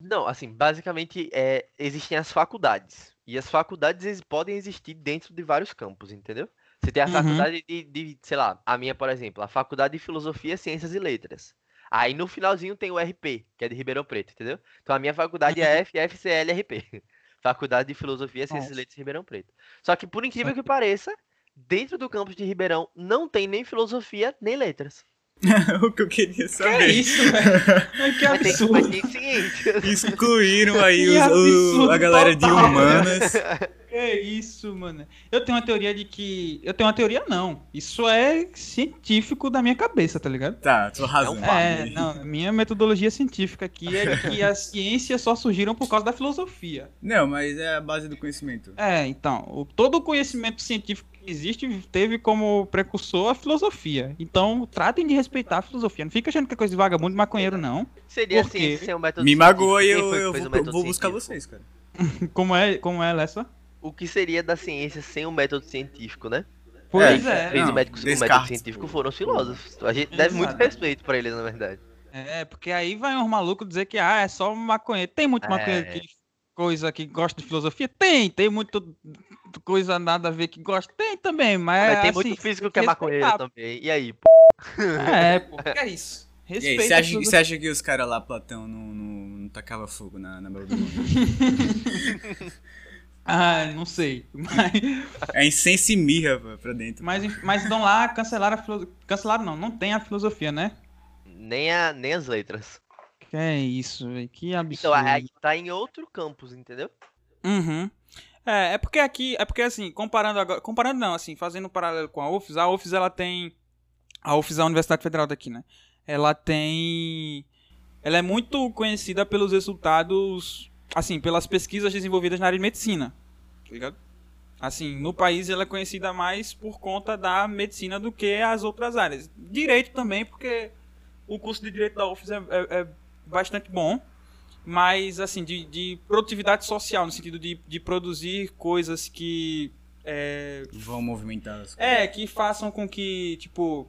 Speaker 3: Não, assim, basicamente é, existem as faculdades. E as faculdades podem existir dentro de vários campos, entendeu? Você tem a
Speaker 1: Uhum.
Speaker 3: faculdade de, de, sei lá, a minha, por exemplo, a faculdade de Filosofia, Ciências e Letras. Aí no finalzinho tem o RP, que é de Ribeirão Preto, entendeu? Então a minha faculdade é a FFCLRP. [laughs] Faculdade de Filosofia, Ciências e. Letras de Ribeirão Preto. Só que por incrível que pareça, dentro do campus de Ribeirão não tem nem filosofia nem letras. [laughs]
Speaker 2: o que eu queria
Speaker 1: Que
Speaker 2: saber.
Speaker 1: isso, [laughs] velho? Que
Speaker 3: Mas tem,
Speaker 1: absurdo.
Speaker 3: mas tem ciências.
Speaker 2: Excluíram aí
Speaker 1: Que
Speaker 2: os- o- a galera de
Speaker 1: total,
Speaker 2: humanas.
Speaker 1: Que isso, mano. Eu tenho uma teoria de que. Eu tenho uma teoria, não. Isso é científico da minha cabeça, tá ligado?
Speaker 2: Tá, tô razão.
Speaker 3: fato.
Speaker 1: É, não, minha metodologia científica aqui é de que [laughs] as ciências só surgiram por causa da filosofia.
Speaker 2: Não, mas é a base do conhecimento.
Speaker 1: É, então, o- todo o conhecimento científico que existe teve como precursor a filosofia. Então, tratem de respeitar a filosofia. Não fica achando que é coisa de vagabundo e maconheiro, não.
Speaker 3: Seria ciência sem o método
Speaker 2: Me magoa e
Speaker 3: científico.
Speaker 2: eu, eu vou, vou buscar vocês, cara. [laughs]
Speaker 1: Como é, como é Lessa?
Speaker 3: O que seria da ciência sem o método científico, né?
Speaker 1: Pois
Speaker 2: É,
Speaker 1: é.
Speaker 3: Fez
Speaker 2: não,
Speaker 3: o método, o método
Speaker 2: Descartes.
Speaker 3: científico foram os filósofos. A gente deve muito
Speaker 1: Exato.
Speaker 3: respeito pra eles, na verdade.
Speaker 1: É, porque aí vai uns malucos dizer que ah, é só maconheiro. Tem muito maconheiro
Speaker 3: É.
Speaker 1: que coisa que gosta de filosofia? Tem, tem muito coisa nada a ver que gosta? Tem também, mas,
Speaker 3: Mas tem
Speaker 1: assim,
Speaker 3: muito físico que é maconheiro também. E aí, pô?
Speaker 1: É, pô, que é isso.
Speaker 2: Aí,
Speaker 1: Respeita
Speaker 2: você acha, você acha que os caras lá, Platão, não, não, não tacava fogo na, na Babilônia? [laughs]
Speaker 1: Ah, não sei. Mas,
Speaker 2: é incenso e mirra pô, pra dentro.
Speaker 1: mas, mas então lá cancelaram a filosofia. Cancelaram não, não tem a filosofia, né?
Speaker 3: Nem, a, nem as letras.
Speaker 1: Que é isso, velho. Que
Speaker 3: Então,
Speaker 1: absurdo.
Speaker 3: aí tá em outro campus, entendeu?
Speaker 1: Uhum. É, é porque aqui, é porque assim, comparando agora, comparando não, assim, fazendo um paralelo com a UFES, a UFES ela tem a UFES é a Universidade Federal daqui, né? Ela tem ela é muito conhecida pelos resultados, assim, pelas pesquisas desenvolvidas na área de medicina, tá ligado? Assim, no país ela é conhecida mais por conta da medicina do que as outras áreas. Direito também, porque o curso de direito da UFES é, é- é bastante bom mas assim de, de produtividade social no sentido de, de produzir coisas que é,
Speaker 2: Vão movimentar as coisas.
Speaker 1: é que façam com que tipo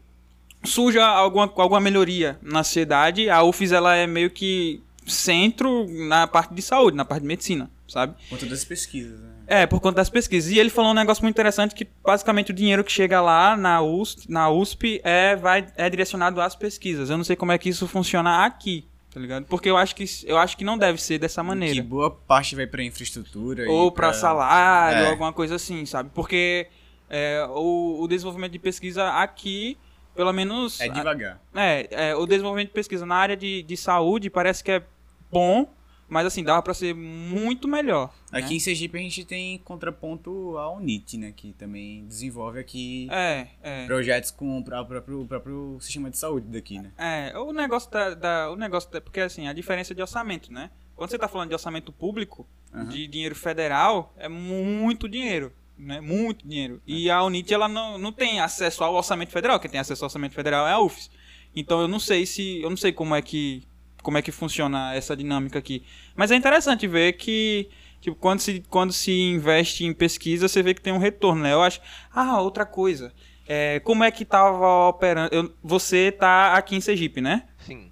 Speaker 1: surja alguma alguma melhoria na sociedade a UFES ela é meio que centro na parte de saúde na parte de medicina sabe
Speaker 2: Por conta das pesquisas, né?
Speaker 1: é, por conta das pesquisas. E ele falou um negócio muito interessante que basicamente o dinheiro que chega lá na USP, na USP é, vai, é direcionado às pesquisas. Eu não sei como é que isso funciona aqui, tá ligado? Porque eu acho que, eu acho que não deve ser dessa
Speaker 2: Que
Speaker 1: maneira.
Speaker 2: boa parte vai pra infraestrutura.
Speaker 1: Ou
Speaker 2: e
Speaker 1: pra salário,
Speaker 2: É.
Speaker 1: alguma coisa assim, sabe? Porque é, o, o desenvolvimento de pesquisa aqui, pelo menos...
Speaker 2: É devagar.
Speaker 1: É, é, o desenvolvimento de pesquisa na área de, de saúde parece que é bom, mas assim, dava pra ser muito melhor.
Speaker 2: Aqui
Speaker 1: né?
Speaker 2: em Sergipe a gente tem contraponto à Unit, né? Que também desenvolve aqui
Speaker 1: É, é.
Speaker 2: projetos com o próprio, o próprio sistema de saúde daqui, né?
Speaker 1: É, o negócio da, da- o negócio da, porque assim, a diferença de orçamento, né? Quando você tá falando de orçamento público,
Speaker 2: Aham.
Speaker 1: de dinheiro federal, é muito dinheiro, né? Muito dinheiro. E a Unit, ela não, não tem acesso ao orçamento federal, quem tem acesso ao orçamento federal é a UFES. Então eu não sei se, eu não sei como é que, como é que funciona essa dinâmica aqui. Mas é interessante ver que Tipo, quando se, quando se investe em pesquisa, você vê que tem um retorno, né? Eu acho. Ah, outra coisa. É, como é que tava operando? eu- você tá aqui em Sergipe, né?
Speaker 3: Sim.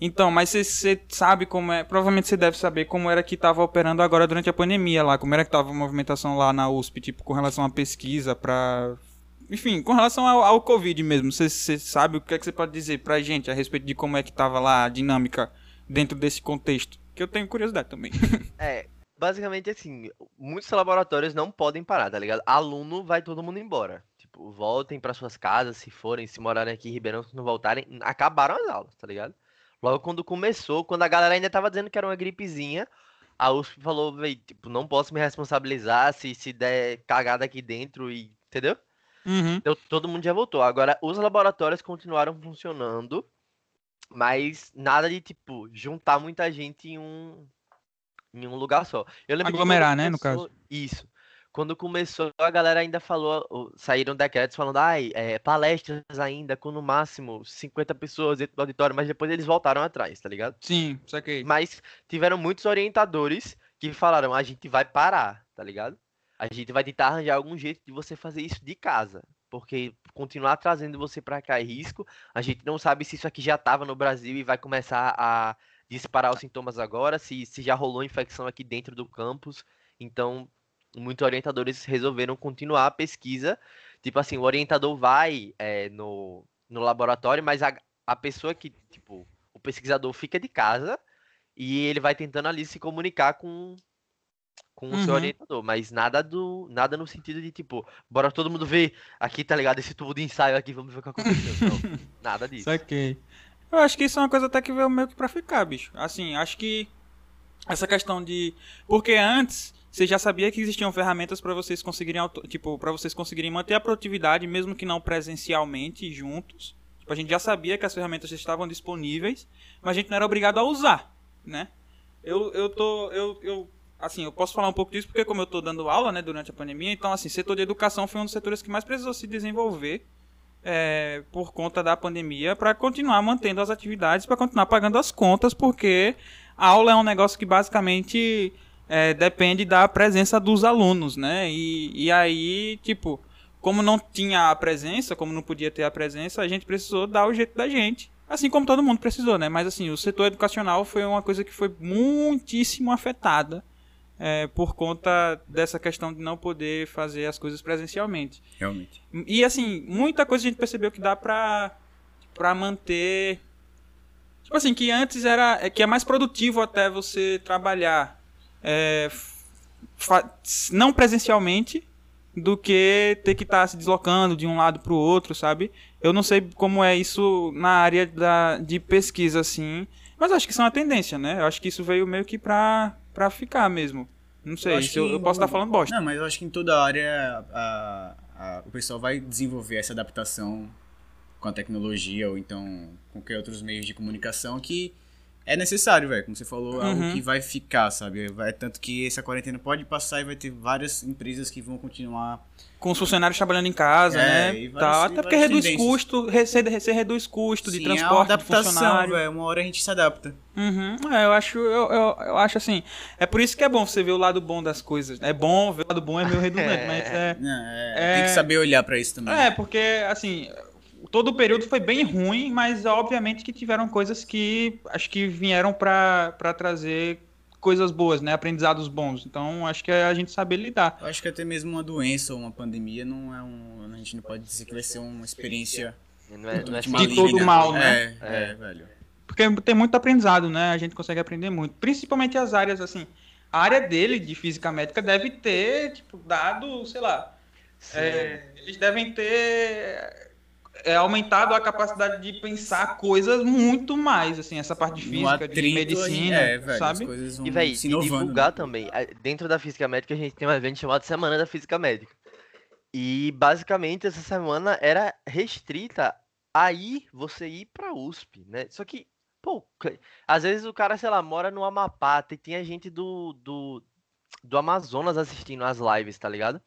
Speaker 1: Então, mas você, sabe como é. Provavelmente você deve saber como era que tava operando agora durante a pandemia lá. Como era que tava a movimentação lá na USP, tipo, com relação à pesquisa pra. Enfim, com relação ao, ao Covid mesmo. Você, sabe o que é que você pode dizer pra gente a respeito de como é que tava lá a dinâmica dentro desse contexto? Que eu tenho curiosidade também. [laughs]
Speaker 3: É, basicamente assim, muitos laboratórios não podem parar, tá ligado? Aluno vai todo mundo embora. Tipo, voltem para suas casas, se forem, se morarem aqui em Ribeirão, se não voltarem, acabaram as aulas, tá ligado? Logo quando começou, quando a galera ainda tava dizendo que era uma gripezinha, a USP falou, véi, tipo, não posso me responsabilizar se, se der cagada aqui dentro e. Entendeu?
Speaker 1: Uhum.
Speaker 3: Então todo mundo já voltou. Agora, os laboratórios continuaram funcionando, mas nada de, tipo, juntar muita gente em um, em um lugar só. Eu lembro
Speaker 1: Aglomerar, né, no caso.
Speaker 3: Isso. Quando começou, a galera ainda falou, saíram decretos falando, ai, é, palestras ainda com no máximo 50 pessoas dentro do auditório, mas depois eles voltaram atrás, tá ligado?
Speaker 1: Sim, saquei.
Speaker 3: Mas tiveram muitos orientadores que falaram, a gente vai parar, tá ligado? A gente vai tentar arranjar algum jeito de você fazer isso de casa. Porque continuar trazendo você pra cá é risco. A gente não sabe se isso aqui já tava no Brasil e vai começar a disparar os sintomas agora, se, se já rolou infecção aqui dentro do campus. Então, muitos orientadores resolveram continuar a pesquisa. Tipo assim, o orientador vai é, no, no laboratório, mas a, a pessoa que, tipo, o pesquisador fica de casa e ele vai tentando ali se comunicar com, com o seu
Speaker 1: Uhum.
Speaker 3: orientador, mas nada do nada no sentido de tipo, bora todo mundo ver aqui, tá ligado? Esse tubo de ensaio aqui, vamos ver o que aconteceu. Não, [laughs] nada disso.
Speaker 1: Saquei. Eu acho que isso é uma coisa até que veio meio que pra ficar, bicho. Assim, acho que essa questão de. Porque antes. Você já sabia que existiam ferramentas para vocês conseguirem tipo para vocês conseguirem manter a produtividade mesmo que não presencialmente juntos. Tipo, a gente já sabia que as ferramentas estavam disponíveis, mas a gente não era obrigado a usar, né? Eu, eu tô eu, eu assim, eu posso falar um pouco disso porque como eu tô dando aula, né, durante a pandemia, então assim, setor de educação foi um dos setores que mais precisou se desenvolver é, por conta da pandemia para continuar mantendo as atividades, para continuar pagando as contas, porque a aula é um negócio que basicamente é, depende da presença dos alunos, né? E, e aí, tipo, como não tinha a presença, como não podia ter a presença, a gente precisou dar o jeito da gente. Assim como todo mundo precisou, né? Mas assim, o setor educacional foi uma coisa que foi muitíssimo afetada é, por conta dessa questão de não poder fazer as coisas presencialmente.
Speaker 2: Realmente.
Speaker 1: E assim, muita coisa a gente percebeu que dá pra, pra manter. Tipo assim, que antes era. é Que é mais produtivo até você trabalhar é, não presencialmente do que ter que estar se deslocando de um lado pro outro, sabe? Eu não sei como é isso na área da, de pesquisa, assim. Mas acho que isso é uma tendência, né? Eu acho que isso veio meio que pra, pra ficar mesmo. Não sei, eu,
Speaker 2: que-
Speaker 1: eu posso estar falando bosta.
Speaker 2: Não, mas eu acho que em toda área a- a- o pessoal vai desenvolver essa adaptação com a tecnologia ou então com qualquer outros meios de comunicação que é necessário, velho. Como você falou, é algo
Speaker 1: Uhum.
Speaker 2: que vai ficar, sabe? Vai, tanto que essa quarentena pode passar e vai ter várias empresas que vão continuar.
Speaker 1: com os funcionários trabalhando em casa,
Speaker 2: É,
Speaker 1: né?
Speaker 2: e várias- e
Speaker 1: Até porque reduz
Speaker 2: tendências.
Speaker 1: custo, você, você reduz custo de
Speaker 2: Sim, é uma
Speaker 1: transporte do
Speaker 2: adaptação,
Speaker 1: funcionário.
Speaker 2: velho. Uma hora a gente se adapta.
Speaker 1: Uhum. É, eu acho, eu, eu, eu acho assim. É por isso que é bom você ver o lado bom das coisas. É bom ver o lado bom é meio redundante, mas é. [laughs]
Speaker 2: É-
Speaker 1: É.
Speaker 2: Tem que saber olhar pra isso também.
Speaker 1: É, porque assim. Todo o período foi bem ruim, mas obviamente que tiveram coisas que acho que vieram pra pra trazer coisas boas, né? Aprendizados bons. Então acho que é a gente saber lidar.
Speaker 2: Eu acho que até mesmo uma doença ou uma pandemia não é um. A gente não pode dizer que vai ser uma experiência
Speaker 3: Não é, não é
Speaker 1: De todo mal, né?
Speaker 2: É, é, velho.
Speaker 1: Porque tem muito aprendizado, né? A gente consegue aprender muito. Principalmente as áreas, assim. A área dele, de física médica, deve ter, tipo, dado, sei lá. é, eles devem ter é, aumentado a capacidade de pensar coisas muito mais, assim, essa parte de física, de
Speaker 2: atrito,
Speaker 1: medicina,
Speaker 2: é, velho,
Speaker 1: sabe?
Speaker 3: E, véi,
Speaker 2: se
Speaker 3: e
Speaker 2: inovando.
Speaker 3: divulgar também. A- Dentro da física médica, a gente tem um evento chamado Semana da Física Médica. E basicamente essa semana era restrita a ir, você ir pra USP, né? Só que, pô, às vezes o cara, sei lá, mora no Amapá, tem, tem a gente do, do, do Amazonas assistindo as lives, tá ligado?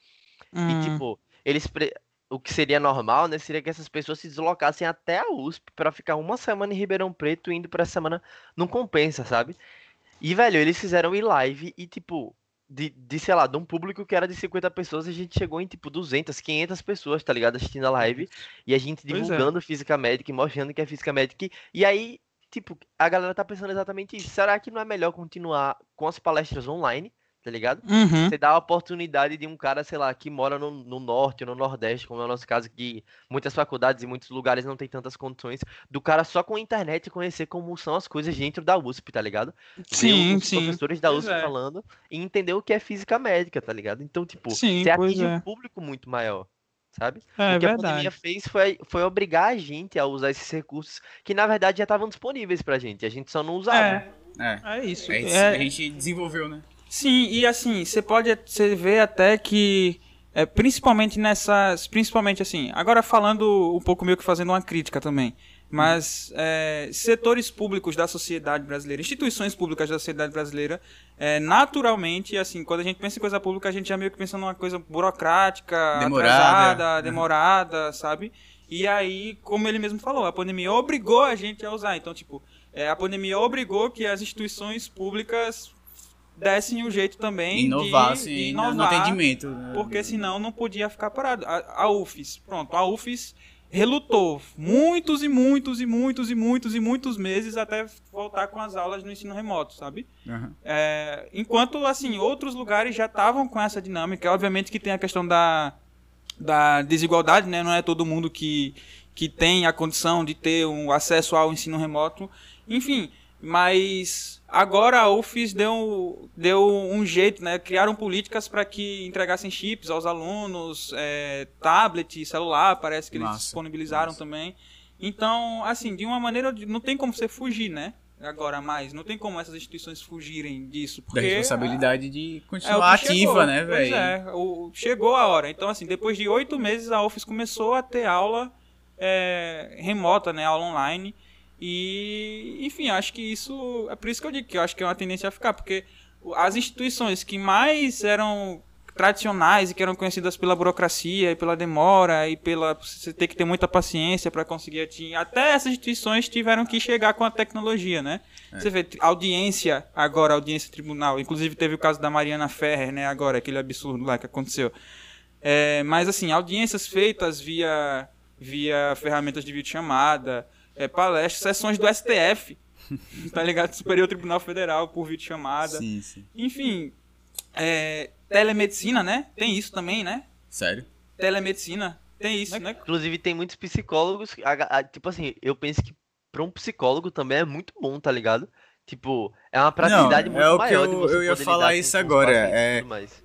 Speaker 3: E
Speaker 1: Hum,
Speaker 3: tipo, eles pre- o que seria normal, né, seria que essas pessoas se deslocassem até a USP pra ficar uma semana em Ribeirão Preto indo pra semana não compensa, sabe? E velho, eles fizeram em live e tipo de, de sei lá, de um público que era de 50 pessoas, a gente chegou em tipo 200, 500 pessoas, tá ligado, assistindo a live, e a gente
Speaker 1: é.
Speaker 3: divulgando física médica e mostrando que é física médica. E aí, tipo, a galera tá pensando exatamente isso. Será que não é melhor continuar com as palestras online, tá ligado?
Speaker 1: uhum.
Speaker 3: Você dá a oportunidade de um cara, sei lá, que mora no, no norte ou no nordeste, como é o nosso caso, que muitas faculdades e muitos lugares não tem tantas condições, do cara só com a internet conhecer como são as coisas dentro da USP, tá ligado?
Speaker 1: Sim,
Speaker 3: os
Speaker 1: sim.
Speaker 3: professores da USP
Speaker 1: é.
Speaker 3: falando e entender o que é física médica, tá ligado? Então, tipo,
Speaker 1: Sim,
Speaker 3: você atinge
Speaker 1: é.
Speaker 3: um público muito maior, sabe?
Speaker 1: É
Speaker 3: o que a
Speaker 1: verdade.
Speaker 3: pandemia fez foi, foi obrigar a gente a usar esses recursos que, na verdade, já estavam disponíveis pra gente. A gente só não usava.
Speaker 1: É,
Speaker 2: É.
Speaker 1: é isso.
Speaker 2: É isso,
Speaker 1: É-
Speaker 2: a gente desenvolveu, né?
Speaker 1: Sim, e assim, você pode você vê até que é, principalmente nessas, principalmente assim, agora falando um pouco meio que fazendo uma crítica também. mas é, setores públicos da sociedade brasileira, instituições públicas da sociedade brasileira, é, naturalmente, assim, quando a gente pensa em coisa pública, a gente já meio que pensa numa coisa burocrática,
Speaker 2: Demorada.
Speaker 1: atrasada,
Speaker 2: Uhum.
Speaker 1: demorada, sabe? E aí, como ele mesmo falou, a pandemia obrigou a gente a usar. Então, tipo, é, a pandemia obrigou que as instituições públicas dessem o jeito também
Speaker 2: Inovasse
Speaker 1: de,
Speaker 2: no- no
Speaker 1: inovar,
Speaker 2: atendimento. né?
Speaker 1: porque senão não podia ficar parado. A, a UFES, pronto, a UFES relutou muitos e muitos e muitos e muitos e muitos meses até voltar com as aulas no ensino remoto, sabe?
Speaker 2: Aham.
Speaker 1: É, enquanto, assim, outros lugares já estavam com essa dinâmica. Obviamente que tem a questão da, da desigualdade, né? Não é todo mundo que, que tem a condição de ter um acesso ao ensino remoto. Enfim, mas agora a UFES deu, deu um jeito, né? Criaram políticas para que entregassem chips aos alunos, é, tablet, celular, parece que eles
Speaker 2: Massa,
Speaker 1: disponibilizaram
Speaker 2: massa.
Speaker 1: também. Então, assim, de uma maneira, não tem como você fugir, né? Agora mais, não tem como essas instituições fugirem disso,
Speaker 2: Da
Speaker 1: porque
Speaker 2: responsabilidade de
Speaker 1: é o
Speaker 2: continuar
Speaker 1: que
Speaker 2: ativa,
Speaker 1: chegou.
Speaker 2: né,
Speaker 1: Pois
Speaker 2: velho?
Speaker 1: é, o- chegou a hora. Então, assim, depois de oito meses, a Office começou a ter aula é, remota, né, aula online. E, enfim, acho que isso. É por isso que eu digo que eu acho que é uma tendência a ficar, porque as instituições que mais eram tradicionais e que eram conhecidas pela burocracia e pela demora e pela você ter que ter muita paciência para conseguir atingir. Até essas instituições tiveram que chegar com a tecnologia, né? Você vê audiência agora, audiência tribunal. Inclusive teve o caso da Mariana Ferrer, né? Agora aquele absurdo lá que aconteceu. É, mas assim, audiências feitas via via ferramentas de videochamada, é, palestras, sessões do STF, tá ligado? Superior Tribunal Federal por videochamada.
Speaker 2: Sim, sim.
Speaker 1: Enfim, é, telemedicina, né? Tem isso também, né?
Speaker 2: Sério?
Speaker 1: Telemedicina, tem isso, né?
Speaker 3: Inclusive, tem muitos psicólogos. a- a- tipo assim, eu penso que pra um psicólogo também é muito bom, tá ligado? Tipo, é uma praticidade
Speaker 2: Não,
Speaker 3: muito
Speaker 2: é o que
Speaker 3: maior de
Speaker 2: eu-
Speaker 3: você
Speaker 2: eu ia
Speaker 3: poder
Speaker 2: falar
Speaker 3: lidar
Speaker 2: isso agora, é-
Speaker 3: mais,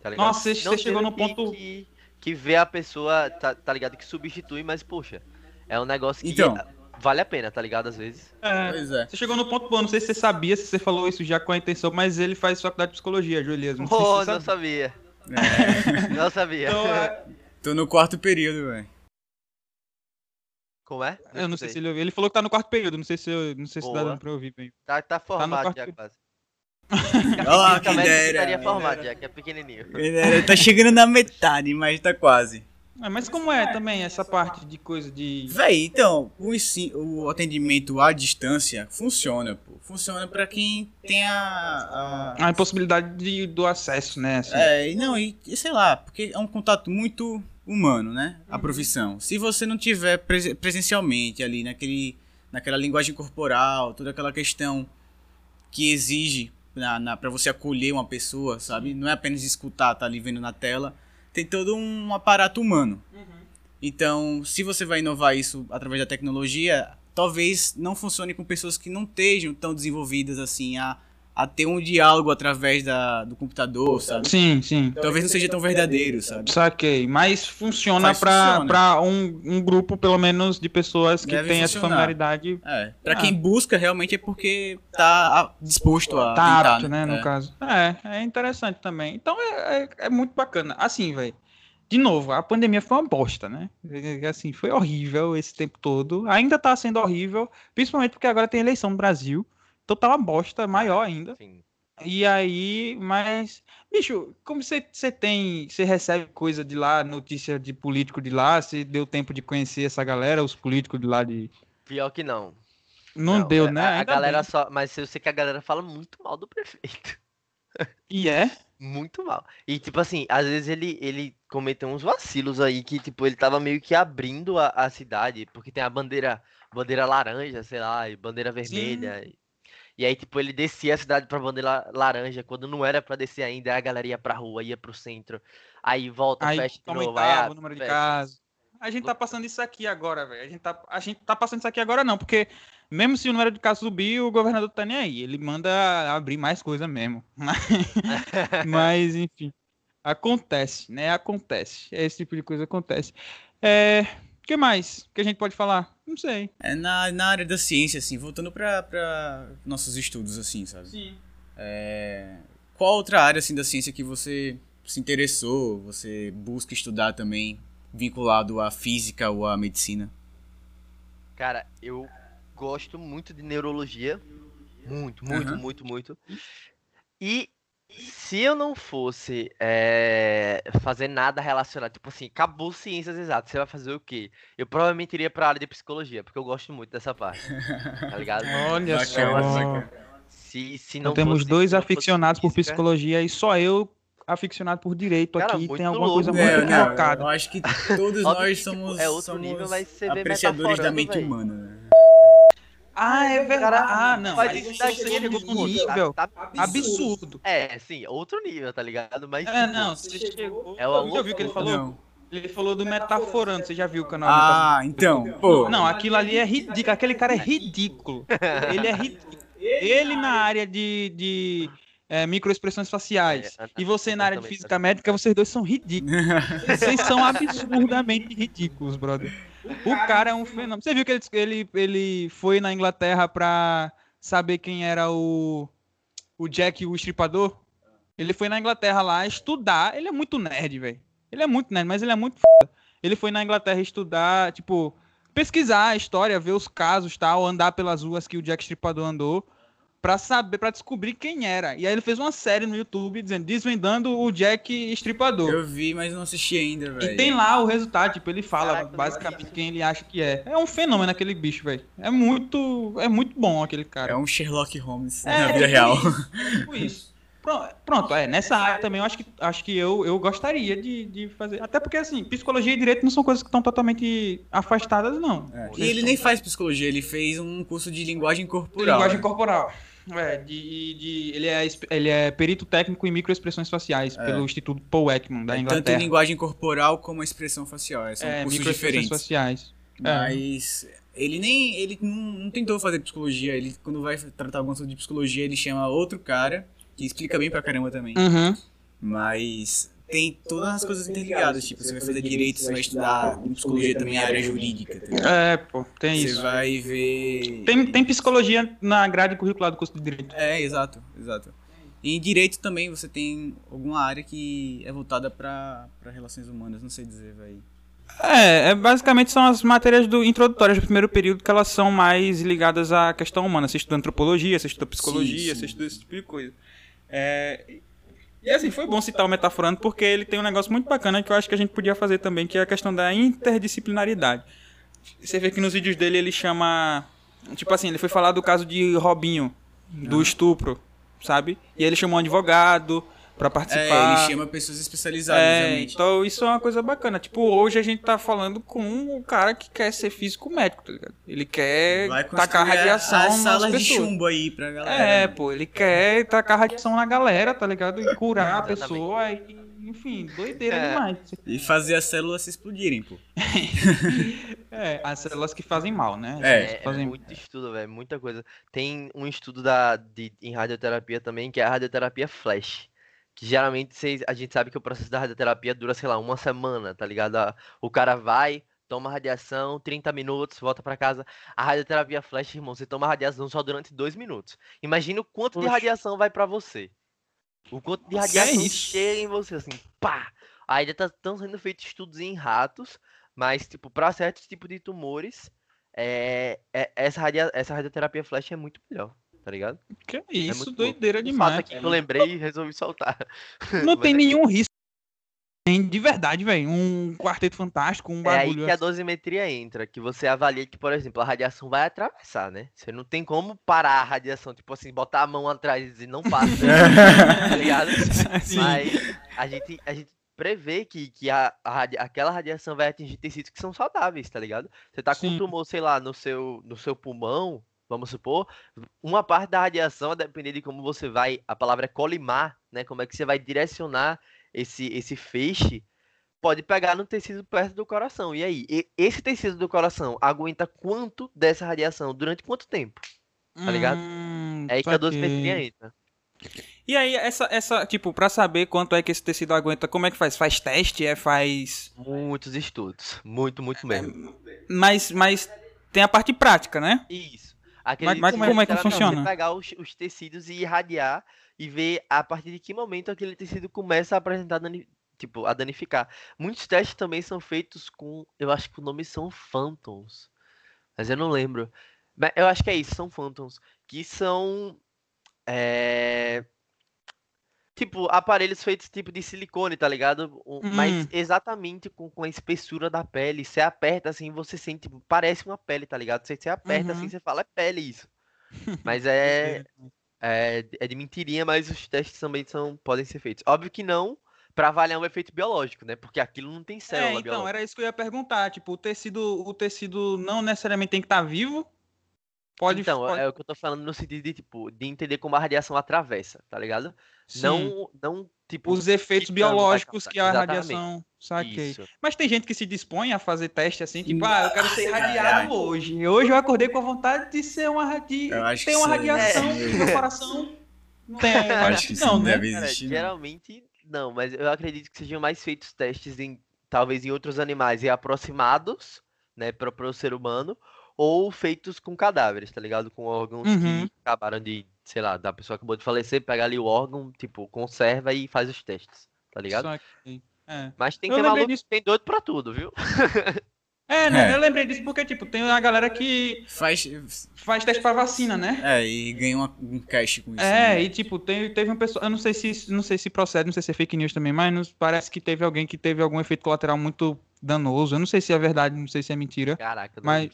Speaker 3: tá?
Speaker 1: Nossa, você- chegou no ponto-
Speaker 3: Que, que vê a pessoa, tá, tá ligado? Que substitui, mas, poxa, é um negócio que
Speaker 2: Então.
Speaker 3: Vale a pena, tá ligado? Às vezes.
Speaker 1: É,
Speaker 2: Pois é.
Speaker 1: Você chegou no ponto bom, não sei se você sabia, se você falou isso já com a intenção, mas ele faz faculdade de psicologia, Julias. Não sei se
Speaker 3: Oh, não
Speaker 1: sabia.
Speaker 3: sabia. [laughs] Não sabia.
Speaker 1: Então, é,
Speaker 2: Tô no quarto período, velho.
Speaker 3: Como é?
Speaker 1: eu não sei
Speaker 3: escutei.
Speaker 1: se ele ouviu. Ele falou que tá no quarto período, não sei se, eu, não sei se dá pra ouvir bem.
Speaker 3: Tá, tá formado
Speaker 1: quarto
Speaker 3: já
Speaker 1: período.
Speaker 3: quase. [laughs]
Speaker 2: Olha lá, quem dera.
Speaker 3: estaria formado já, que é pequenininho.
Speaker 2: Dera. Tá chegando na metade, mas tá quase.
Speaker 1: É, mas como é também essa parte de coisa de.
Speaker 2: Véi, então, o, o atendimento à distância funciona, pô. Funciona pra quem tem a. a-
Speaker 1: A impossibilidade de, do acesso, né? assim.
Speaker 2: É, e não, e, e sei lá, porque é um contato muito humano, né? A profissão. Se você não tiver prese- presencialmente ali naquele, naquela linguagem corporal, toda aquela questão que exige na, na, para você acolher uma pessoa, sabe? Não é apenas escutar, tá ali vendo na tela. Tem todo um aparato humano. Então, se você vai inovar isso através da tecnologia, talvez não funcione com pessoas que não estejam tão desenvolvidas assim a, a ter um diálogo através da, do computador, sabe?
Speaker 1: Sim, sim.
Speaker 2: Talvez não seja tão verdadeiro, sabe?
Speaker 1: Saquei. Mas funciona
Speaker 2: Mas
Speaker 1: pra,
Speaker 2: funciona.
Speaker 1: pra um, um grupo, pelo menos, de pessoas que
Speaker 2: Deve
Speaker 1: tem essa
Speaker 2: funcionar.
Speaker 1: familiaridade.
Speaker 2: É, pra
Speaker 1: Ah.
Speaker 2: quem busca realmente é porque tá disposto a
Speaker 1: Tá
Speaker 2: tentar,
Speaker 1: apto, né, no
Speaker 2: É.
Speaker 1: caso. É, é interessante também. Então é, é, é muito bacana. Assim, velho. De novo, a pandemia foi uma bosta, né? É, Assim, foi horrível esse tempo todo. Ainda tá sendo horrível, principalmente porque agora tem eleição no Brasil. Então tá uma bosta maior ainda.
Speaker 3: Sim.
Speaker 1: E aí, mas. Bicho, como você tem. Você recebe coisa de lá, notícia de político de lá, você deu tempo de conhecer essa galera, os políticos de lá de.
Speaker 3: Pior que não.
Speaker 1: Não, deu,
Speaker 3: é,
Speaker 1: né?
Speaker 3: A, a galera
Speaker 1: bem.
Speaker 3: só. Mas eu sei que a galera fala muito mal do prefeito.
Speaker 1: E é? [laughs]
Speaker 3: Muito mal. E, tipo assim, às vezes ele, ele cometeu uns vacilos aí que, tipo, ele tava meio que abrindo a, a cidade, porque tem a bandeira, bandeira laranja, sei lá, e bandeira vermelha. E, e aí, tipo, ele descia a cidade pra bandeira laranja, quando não era pra descer ainda, aí a galera ia pra rua, ia pro centro, aí volta,
Speaker 1: Aí
Speaker 3: fecha de novo, aí abre,
Speaker 1: o número de
Speaker 3: fecha.
Speaker 1: casos. A gente tá passando isso aqui agora, velho. A gente tá, a gente tá passando isso aqui agora não, porque mesmo se o número de casos subir, o governador tá nem aí. Ele manda abrir mais coisa mesmo. [laughs] [laughs] Mas, enfim. Acontece, né? Acontece. Esse tipo de coisa acontece. É. O que mais que a gente pode falar? Não sei.
Speaker 2: É na, na área da ciência, assim, voltando pra, pra nossos estudos, assim, sabe?
Speaker 1: Sim.
Speaker 2: É, qual outra área, assim, da ciência que você se interessou, você busca estudar também, vinculado à física ou à medicina?
Speaker 3: Cara, eu gosto muito de neurologia. Muito, muito,
Speaker 2: Aham.
Speaker 3: muito, muito. E se eu não fosse é, fazer nada relacionado, tipo assim, acabou ciências exatas, você vai fazer o quê? Eu provavelmente iria pra área de psicologia, porque eu gosto muito dessa parte. Tá ligado? [laughs]
Speaker 1: Olha
Speaker 2: Bacana,
Speaker 1: só.
Speaker 2: bacana.
Speaker 3: Se, se
Speaker 1: Então
Speaker 3: não
Speaker 1: temos
Speaker 3: fosse-
Speaker 1: dois
Speaker 3: se não fosse
Speaker 1: aficionados por
Speaker 3: física-
Speaker 1: psicologia e só eu aficionado por direito
Speaker 3: Cara,
Speaker 1: aqui. Tem alguma
Speaker 3: louco,
Speaker 1: coisa
Speaker 3: velho.
Speaker 1: muito
Speaker 2: É, eu acho que todos [laughs] nós somos,
Speaker 3: é outro
Speaker 2: somos
Speaker 3: nível, mas você
Speaker 2: apreciadores da mente
Speaker 3: velho.
Speaker 2: humana. né?
Speaker 1: Ah, é verdade. Ah, não.
Speaker 3: Mas
Speaker 1: aí
Speaker 3: isso
Speaker 1: você chegou num
Speaker 3: no
Speaker 1: nível
Speaker 3: tá- tá
Speaker 1: absurdo.
Speaker 3: É, sim, outro nível, tá ligado? Mas
Speaker 1: É,
Speaker 3: tipo,
Speaker 1: não, você chegou.
Speaker 3: É
Speaker 1: já viu o que ele falou?
Speaker 2: Não.
Speaker 1: Ele falou do metaforando, você já viu o canal
Speaker 2: Ah, então, pô.
Speaker 1: Não, aquilo ali é ridículo. Aquele cara é ridículo. [laughs] Ele é ridículo. Ele na área de, de é, microexpressões faciais
Speaker 3: É,
Speaker 1: e você na área de física médica, vocês dois são ridículos. [laughs] Vocês são absurdamente ridículos, brother. O cara é um fenômeno. Você viu que ele, ele, ele foi na Inglaterra pra saber quem era o, o Jack, o estripador? Ele foi na Inglaterra lá estudar. Ele é muito nerd, velho. Ele é muito nerd, mas ele é muito foda. Ele foi na Inglaterra estudar, tipo, pesquisar a história, ver os casos, tal, andar pelas ruas que o Jack Stripador andou, pra saber, para descobrir quem era. E aí ele fez uma série no YouTube dizendo, desvendando o Jack Estripador.
Speaker 2: Eu vi, mas não assisti ainda, velho.
Speaker 1: E tem lá o resultado, tipo, ele fala
Speaker 3: Caraca,
Speaker 1: basicamente quem ele acha que é. É um fenômeno aquele bicho, velho. É muito, é muito bom aquele cara.
Speaker 2: É um Sherlock Holmes
Speaker 1: É,
Speaker 2: na vida real.
Speaker 1: Tipo isso. Pronto, pronto, é, nessa área também eu acho que, acho que eu, eu gostaria de, de fazer. Até porque, assim, psicologia e direito não são coisas que estão totalmente afastadas, não.
Speaker 2: É. E ele nem faz psicologia, ele fez um curso de linguagem corporal.
Speaker 1: Linguagem corporal. É, de, de, ele, é, ele é perito técnico em microexpressões faciais
Speaker 2: É.
Speaker 1: pelo Instituto Paul Ekman, da
Speaker 2: É, Tanto em
Speaker 1: Inglaterra.
Speaker 2: linguagem corporal como expressão facial. São
Speaker 1: é,
Speaker 2: cursos diferentes.
Speaker 1: faciais. É.
Speaker 2: Mas ele nem. Ele não, não tentou fazer psicologia. Ele, quando vai tratar algum assunto de psicologia, ele chama outro cara, que explica bem pra caramba também.
Speaker 1: Uhum.
Speaker 2: Mas tem todas as coisas interligadas. Tipo, você vai fazer direito, você vai estudar em psicologia também a área jurídica. Tá?
Speaker 1: É, pô, tem
Speaker 2: Você
Speaker 1: isso.
Speaker 2: vai ver.
Speaker 1: Tem, tem psicologia na grade curricular do curso de direito.
Speaker 2: É, exato, exato. E em direito também você tem alguma área que é voltada pra, pra relações humanas, não sei dizer, velho.
Speaker 1: É, é, basicamente são as matérias do introdutórias do primeiro período que elas são mais ligadas à questão humana. Você estuda antropologia, você estuda psicologia,
Speaker 2: Sim, sim.
Speaker 1: você estuda esse tipo de coisa. É, e assim, foi bom citar o Metaforando porque ele tem um negócio muito bacana que eu acho que a gente podia fazer também, que é a questão da interdisciplinaridade. Você vê que nos vídeos dele ele chama. Tipo assim, ele foi falar do caso de Robinho, do estupro, sabe? E ele chamou um advogado pra
Speaker 2: É,
Speaker 1: participar.
Speaker 2: ele chama pessoas especializadas,
Speaker 1: É,
Speaker 2: realmente.
Speaker 1: então isso é uma coisa bacana. Tipo, hoje a gente tá falando com o cara que quer ser físico médico, tá ligado? Ele quer tacar
Speaker 2: a-
Speaker 1: radiação
Speaker 2: as
Speaker 1: nas
Speaker 2: salas de
Speaker 1: pessoas.
Speaker 2: chumbo aí pra galera.
Speaker 1: É, pô, ele quer tacar radiação na galera, tá ligado? E curar a pessoa e, enfim, doideira
Speaker 3: É.
Speaker 1: demais.
Speaker 2: E fazer as células se explodirem, pô. [laughs]
Speaker 1: É, as células que fazem mal, né?
Speaker 2: É,
Speaker 3: É, é
Speaker 1: fazem...
Speaker 3: muito estudo, velho, muita coisa. Tem um estudo da, de, em radioterapia também, que é a radioterapia flash. Que geralmente cês- a gente sabe que o processo da radioterapia dura, sei lá, uma semana, tá ligado? O cara vai, toma radiação, 30 minutos, volta pra casa. A radioterapia flash, irmão, você toma radiação só durante dois minutos. Imagina o quanto de
Speaker 1: Oxe.
Speaker 3: radiação vai pra você. O quanto de
Speaker 1: é
Speaker 3: radiação
Speaker 1: isso.
Speaker 3: chega em você, assim, pá! Ainda estão sendo feitos estudos em ratos, mas, tipo, pra certos tipos de tumores, é, é- essa, radia, essa radioterapia flash é muito melhor, tá ligado?
Speaker 1: Que
Speaker 3: É
Speaker 1: isso,
Speaker 3: muito louco.
Speaker 1: doideira
Speaker 3: fato
Speaker 1: demais.
Speaker 3: aqui que eu lembrei e resolvi soltar.
Speaker 1: Não [laughs] tem
Speaker 3: é-
Speaker 1: nenhum risco. Tem de verdade, velho. Um quarteto fantástico, um
Speaker 3: É aí
Speaker 1: bagulho.
Speaker 3: que a
Speaker 1: assim.
Speaker 3: dosimetria entra, que você avalia que, por exemplo, a radiação vai atravessar, né? Você não tem como parar a radiação, tipo assim, botar a mão atrás e não passa, [laughs] tá ligado? [laughs]
Speaker 1: Sim.
Speaker 3: Mas a gente, a gente prevê que, que a, a radia- aquela radiação vai atingir tecidos que são saudáveis, tá ligado? Você tá com
Speaker 1: Sim.
Speaker 3: um tumor, sei lá, no seu, no seu pulmão, vamos supor, uma parte da radiação, a depender de como você vai, a palavra é colimar, né? Como é que você vai direcionar esse, esse feixe, pode pegar no tecido perto do coração. E aí, e- esse tecido do coração aguenta quanto dessa radiação? Durante quanto tempo? tá ligado?
Speaker 1: Hum,
Speaker 3: É aí que a dosimetria entra.
Speaker 1: E aí, essa, essa, tipo, pra saber quanto é que esse tecido aguenta, como é que faz? Faz teste? É, faz.
Speaker 3: Muitos estudos. Muito, muito mesmo.
Speaker 1: Mas, mas tem a parte prática, né?
Speaker 3: Isso. Aquele
Speaker 1: mas
Speaker 3: tipo
Speaker 1: como é que
Speaker 3: literalmente você
Speaker 1: funciona?
Speaker 3: pegar os, os tecidos e irradiar e ver a partir de que momento aquele tecido começa a apresentar dani- tipo, a danificar. Muitos testes também são feitos com, eu acho que o nome são phantoms. Mas eu não lembro. Mas eu acho que é isso, são Phantoms. Que são. É... Tipo, aparelhos feitos tipo de silicone, tá ligado? Um- Mas
Speaker 1: Hum.
Speaker 3: exatamente com, com a espessura da pele. Você aperta assim, você sente, parece uma pele, tá ligado? Você, você aperta assim,
Speaker 1: Uhum.
Speaker 3: você fala, é pele isso. [laughs] Mas é, é, é de mentirinha, mas os testes também são, podem ser feitos. Óbvio que não pra avaliar um efeito biológico, né? Porque aquilo não tem
Speaker 1: É,
Speaker 3: célula
Speaker 1: então,
Speaker 3: biológica.
Speaker 1: era isso que eu ia perguntar. Tipo, o tecido, o tecido não necessariamente tem que estar vivo. Pode,
Speaker 3: Então,
Speaker 1: pode-
Speaker 3: é o que eu tô falando no sentido de, tipo, de entender como a radiação atravessa, tá ligado?
Speaker 1: Sim,
Speaker 3: Não, não, tipo,
Speaker 1: os efeitos biológicos que a
Speaker 3: Exatamente.
Speaker 1: radiação. Saquei.
Speaker 3: Isso.
Speaker 1: Mas tem gente que se dispõe a fazer teste assim, tipo, ah, eu quero ser irradiado
Speaker 2: Caralho.
Speaker 1: hoje. Hoje eu acordei com a vontade de ser uma radi... Ter uma
Speaker 2: é-
Speaker 1: radiação
Speaker 2: é.
Speaker 1: no coração. Não tem, eu
Speaker 2: Acho
Speaker 1: acho
Speaker 2: que
Speaker 1: não, né?
Speaker 2: deve
Speaker 3: Cara,
Speaker 2: existir, não.
Speaker 3: geralmente não, mas eu acredito que sejam mais feitos testes em talvez em outros animais e aproximados, né, para o ser humano, ou feitos com cadáveres, tá ligado? Com órgãos
Speaker 1: Uhum.
Speaker 3: que acabaram de, sei lá, da pessoa que acabou de falecer, pega ali o órgão, tipo, conserva e faz os testes, tá ligado?
Speaker 1: Saquei. É.
Speaker 3: Mas tem
Speaker 1: Eu
Speaker 3: que ter maluco,
Speaker 1: disso.
Speaker 3: tem doido pra tudo, viu? [laughs]
Speaker 1: É, né?
Speaker 2: É.
Speaker 1: Eu lembrei disso porque, tipo, tem a galera que
Speaker 2: Faz.
Speaker 1: faz teste pra vacina, né?
Speaker 2: É, e ganha uma- um cash com isso.
Speaker 1: É,
Speaker 2: né?
Speaker 1: e tipo, tem, teve uma pessoa, eu não sei se não sei se procede, não sei se é fake news também, mas nos- parece que teve alguém que teve algum efeito colateral muito danoso. Eu não sei se é verdade, não sei se é mentira,
Speaker 3: Caraca,
Speaker 1: Mas-.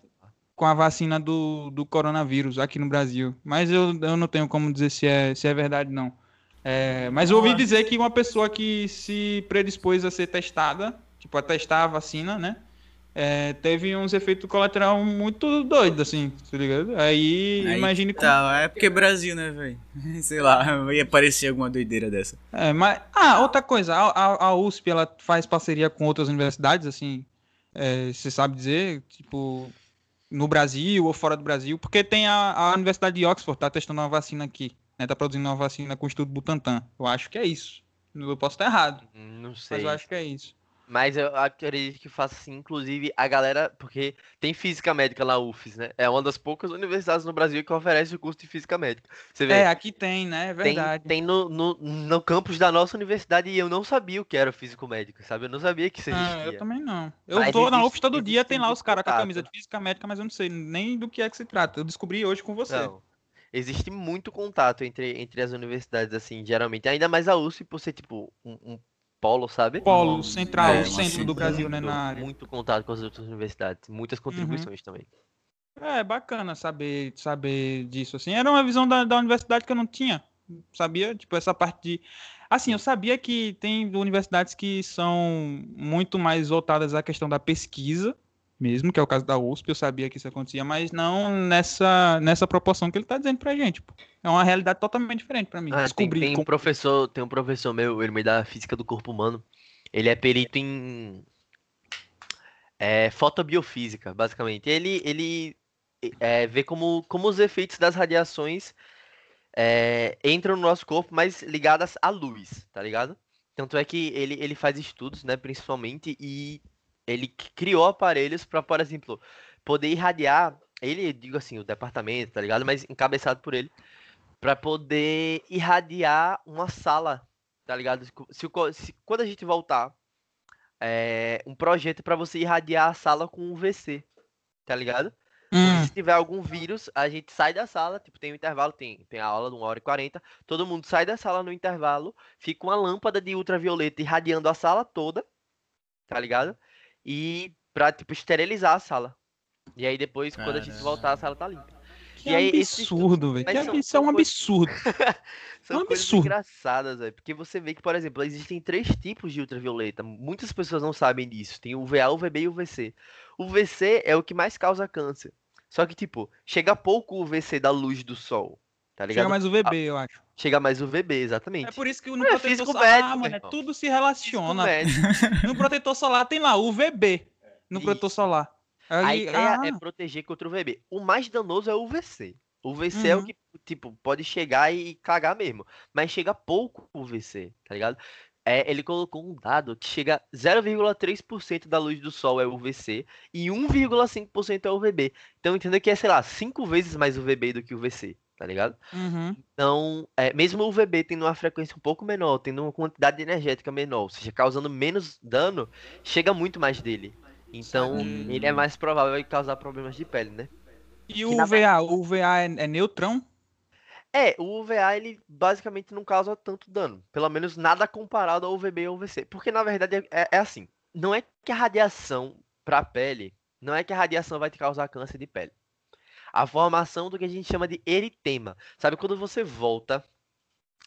Speaker 1: Com a vacina do, do coronavírus aqui no Brasil. Mas eu, eu não tenho como dizer se é, se é verdade, não. É, mas eu ouvi dizer que uma pessoa que se predispôs a ser testada, tipo, a testar a vacina, né? é, teve uns efeitos colaterais muito doidos, assim, tá ligado? Aí,
Speaker 2: Aí
Speaker 1: imagine como.
Speaker 2: Tá, é porque é Brasil, né, velho? [laughs] Sei lá, ia aparecer alguma doideira dessa.
Speaker 1: É, mas. Ah, outra coisa, a, a- USP ela faz parceria com outras universidades, assim. é, você sabe dizer, tipo, no Brasil ou fora do Brasil, porque tem a, a Universidade de Oxford, tá testando uma vacina aqui, né? Tá produzindo uma vacina com o Instituto Butantan. Eu acho que é isso. Eu posso estar errado,
Speaker 3: Não
Speaker 1: mas
Speaker 3: sei.
Speaker 1: eu acho que é isso.
Speaker 3: Mas eu acredito que faça assim, inclusive a galera, porque tem física médica na UFES, né? É uma das poucas universidades no Brasil que oferece o curso de física médica. Você vê,
Speaker 1: É, aqui tem, né? É
Speaker 3: tem,
Speaker 1: verdade.
Speaker 3: tem no, no, no campus da nossa universidade e eu não sabia o que era físico médico, sabe? Eu não sabia que isso
Speaker 1: Ah,
Speaker 3: existia.
Speaker 1: eu também não. Eu
Speaker 3: Mas
Speaker 1: vou na
Speaker 3: existe-
Speaker 1: UFS todo
Speaker 3: existe
Speaker 1: dia, tem lá os caras com a camisa de física médica, mas eu não sei nem do que é que se trata. Eu descobri hoje com você.
Speaker 3: Não. Existe muito contato entre, entre as universidades, assim, geralmente. Ainda mais a USP por ser, tipo, um, um polo, sabe?
Speaker 1: Polo central,
Speaker 2: É,
Speaker 1: o centro do Brasil, né,
Speaker 3: Muito,
Speaker 1: na área.
Speaker 3: muito contato com as outras universidades. Muitas contribuições também.
Speaker 1: É bacana saber, saber disso, assim. Era uma visão da, da universidade que eu não tinha, sabia? Tipo, essa parte de... Assim, eu sabia que tem universidades que são muito mais voltadas à questão da pesquisa, mesmo, que é o caso da USP, eu sabia que isso acontecia, mas não nessa, nessa proporção que ele tá dizendo pra gente, pô. É uma realidade totalmente diferente pra mim.
Speaker 3: Ah, tem,
Speaker 1: Descobrir
Speaker 3: tem um professor, tem um professor meu, ele me dá física do corpo humano. Ele é perito em é, fotobiofísica, basicamente. Ele, ele é, vê como, como os efeitos das radiações é, entram no nosso corpo, mas ligadas à luz, tá ligado? Tanto é que ele, ele faz estudos, né, principalmente, e ele criou aparelhos para, por exemplo, poder irradiar. Ele, digo assim, o departamento, tá ligado? Mas encabeçado por ele para poder irradiar uma sala, tá ligado? Se, se- quando a gente voltar, é, um projeto para você irradiar a sala com UVC, tá ligado? Porque
Speaker 1: Hum,
Speaker 3: se tiver algum vírus, a gente sai da sala, tipo, tem um intervalo, tem, tem a aula de 1 hora e 40, todo mundo sai da sala no intervalo, fica uma lâmpada de ultravioleta irradiando a sala toda, tá ligado? E pra, tipo, esterilizar a sala. E aí depois, quando a gente voltar, a sala tá limpa.
Speaker 1: que
Speaker 3: e aí, esses
Speaker 1: absurdo, velho. Isso é um absurdo. [laughs]
Speaker 3: São
Speaker 1: um
Speaker 3: coisas
Speaker 1: absurdo.
Speaker 3: engraçadas, velho. Porque você vê que, por exemplo, existem três tipos de ultravioleta. Muitas pessoas não sabem disso. Tem o UVA, o UVB e o UVC. O UVC é o que mais causa câncer. Só que, tipo, chega pouco o UVC da luz do sol. Tá ligado?
Speaker 1: Chega mais o VB, eu acho.
Speaker 3: Chega mais o UVB,
Speaker 1: É
Speaker 3: exatamente.
Speaker 1: por isso que no
Speaker 3: É
Speaker 1: protetor solar,
Speaker 3: médico,
Speaker 1: ah, mano, é tudo se relaciona. No protetor solar tem lá o VB no protetor solar.
Speaker 3: A
Speaker 1: Aí,
Speaker 3: ideia
Speaker 1: ah,
Speaker 3: é proteger contra o UVB. O mais danoso é o UVC. O UVC é o
Speaker 1: Uhum.
Speaker 3: que, tipo, pode chegar e cagar mesmo. Mas chega pouco o UVC, tá ligado? É, ele colocou um dado que chega 0,3% da luz do sol é UVC e 1,5% é UVB. Então entenda que é, sei lá, 5 vezes mais UVB do que UVC, tá ligado?
Speaker 1: uhum.
Speaker 3: Então, é, mesmo o UVB tendo uma frequência um pouco menor, tendo uma quantidade energética menor, ou seja, causando menos dano, chega muito mais dele. Então,
Speaker 1: Saquei.
Speaker 3: ele é mais provável de causar problemas de pele, né?
Speaker 1: E o UVA? O UVA é, é neutrão?
Speaker 3: É, o UVA ele basicamente não causa tanto dano. Pelo menos nada comparado ao UVB ou UVC. Porque na verdade é, é assim. Não é que a radiação pra pele. Não é que a radiação vai te causar câncer de pele. A formação do que a gente chama de eritema. Sabe quando você volta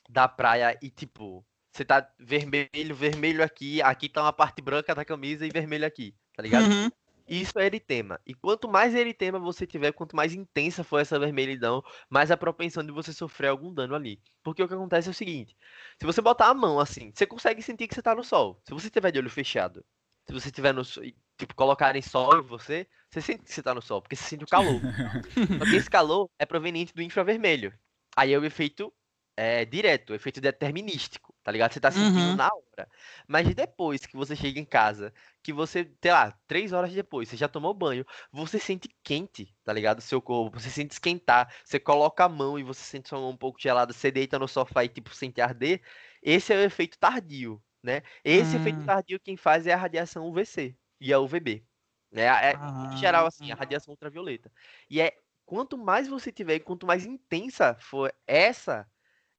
Speaker 3: da praia e tipo. Você tá vermelho, vermelho aqui, aqui tá uma parte branca da camisa e vermelho aqui, tá ligado?
Speaker 1: Uhum.
Speaker 3: Isso é eritema. E quanto mais eritema você tiver, quanto mais intensa for essa vermelhidão, mais a propensão de você sofrer algum dano ali. Porque o que acontece é o seguinte: se você botar a mão assim, você consegue sentir que você tá no sol. Se você tiver de olho fechado, se você tiver no sol, tipo, colocarem sol em você, você sente que você tá no sol, porque você sente o calor. [laughs] Só que esse calor é proveniente do infravermelho. Aí é o efeito é, direto, o efeito determinístico, tá ligado? Você tá sentindo
Speaker 1: Uhum.
Speaker 3: na hora. Mas depois que você chega em casa, que você, sei lá, três horas depois, você já tomou banho, você sente quente, tá ligado? Seu corpo, você sente esquentar, você coloca a mão e você sente sua mão um pouco gelada, você deita no sofá e, tipo, sente arder. Esse é o efeito tardio, né? Esse efeito
Speaker 1: Hum.
Speaker 3: tardio quem faz é a radiação UVC e a UVB. Né? É, em geral, assim, a
Speaker 1: Ah.
Speaker 3: radiação ultravioleta. E é quanto mais você tiver, quanto mais intensa for essa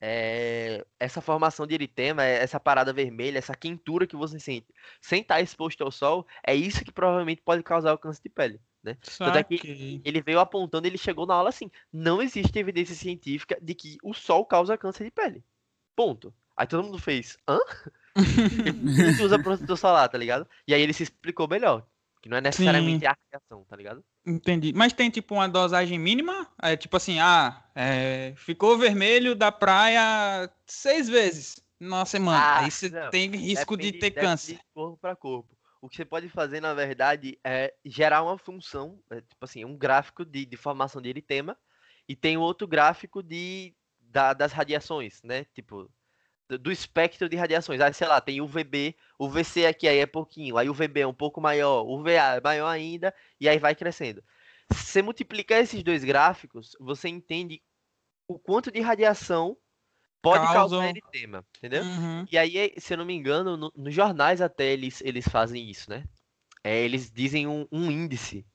Speaker 3: é, essa formação de eritema, é, essa parada vermelha, essa quentura que você sente, sem estar exposto ao sol, é isso que provavelmente pode causar o câncer de pele. Né? Tanto é que ele veio apontando, ele chegou na aula assim: não existe evidência científica de que o sol causa câncer de pele. Ponto. Aí todo mundo fez, hã? Ele usa protetor solar, tá ligado? E aí ele se explicou melhor. Que não é necessariamente a radiação, tá ligado?
Speaker 1: Entendi. Mas tem tipo uma dosagem mínima? É tipo assim, ah, é, ficou vermelho da praia seis vezes na semana.
Speaker 3: Ah,
Speaker 1: Aí você
Speaker 3: não.
Speaker 1: tem risco de
Speaker 3: Depende-
Speaker 1: ter
Speaker 3: depende
Speaker 1: câncer.
Speaker 3: de corpo para corpo. O que você pode fazer, na verdade, é gerar uma função, é, tipo assim, um gráfico de, de formação de eritema e tem outro gráfico de da- das radiações, né? Tipo, do, espectro de radiações. Aí, sei lá, tem UVB, UVC aqui aí é pouquinho, aí UVB é um pouco maior, UVA é maior ainda, e aí vai crescendo. Se você multiplicar esses dois gráficos, você entende o quanto de radiação pode
Speaker 1: Causam-
Speaker 3: causar eritema, entendeu?
Speaker 1: Uhum.
Speaker 3: E aí, se eu não me engano, no- nos jornais até eles, eles fazem isso, né? É, eles dizem um, um índice.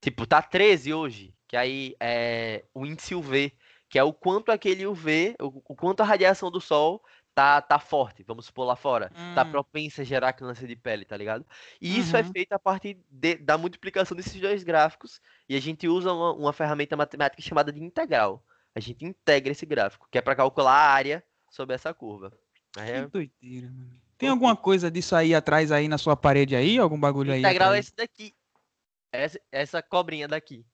Speaker 3: Tipo, tá 13 hoje, que aí é o índice UV, que é o quanto aquele UV, o, o quanto a radiação do sol tá, tá forte, vamos supor lá fora. Tá
Speaker 1: Hum.
Speaker 3: propensa a gerar câncer de pele, tá ligado? E isso é
Speaker 1: Uhum.
Speaker 3: feito a partir de- da multiplicação desses dois gráficos. E a gente usa uma, uma ferramenta matemática chamada de integral. A gente integra esse gráfico, que é para calcular a área sobre essa curva. É-
Speaker 1: Que doideira, mano. Tem alguma coisa disso aí atrás aí na sua parede aí? Algum bagulho aí?
Speaker 3: Integral é esse daqui. Essa, essa cobrinha daqui.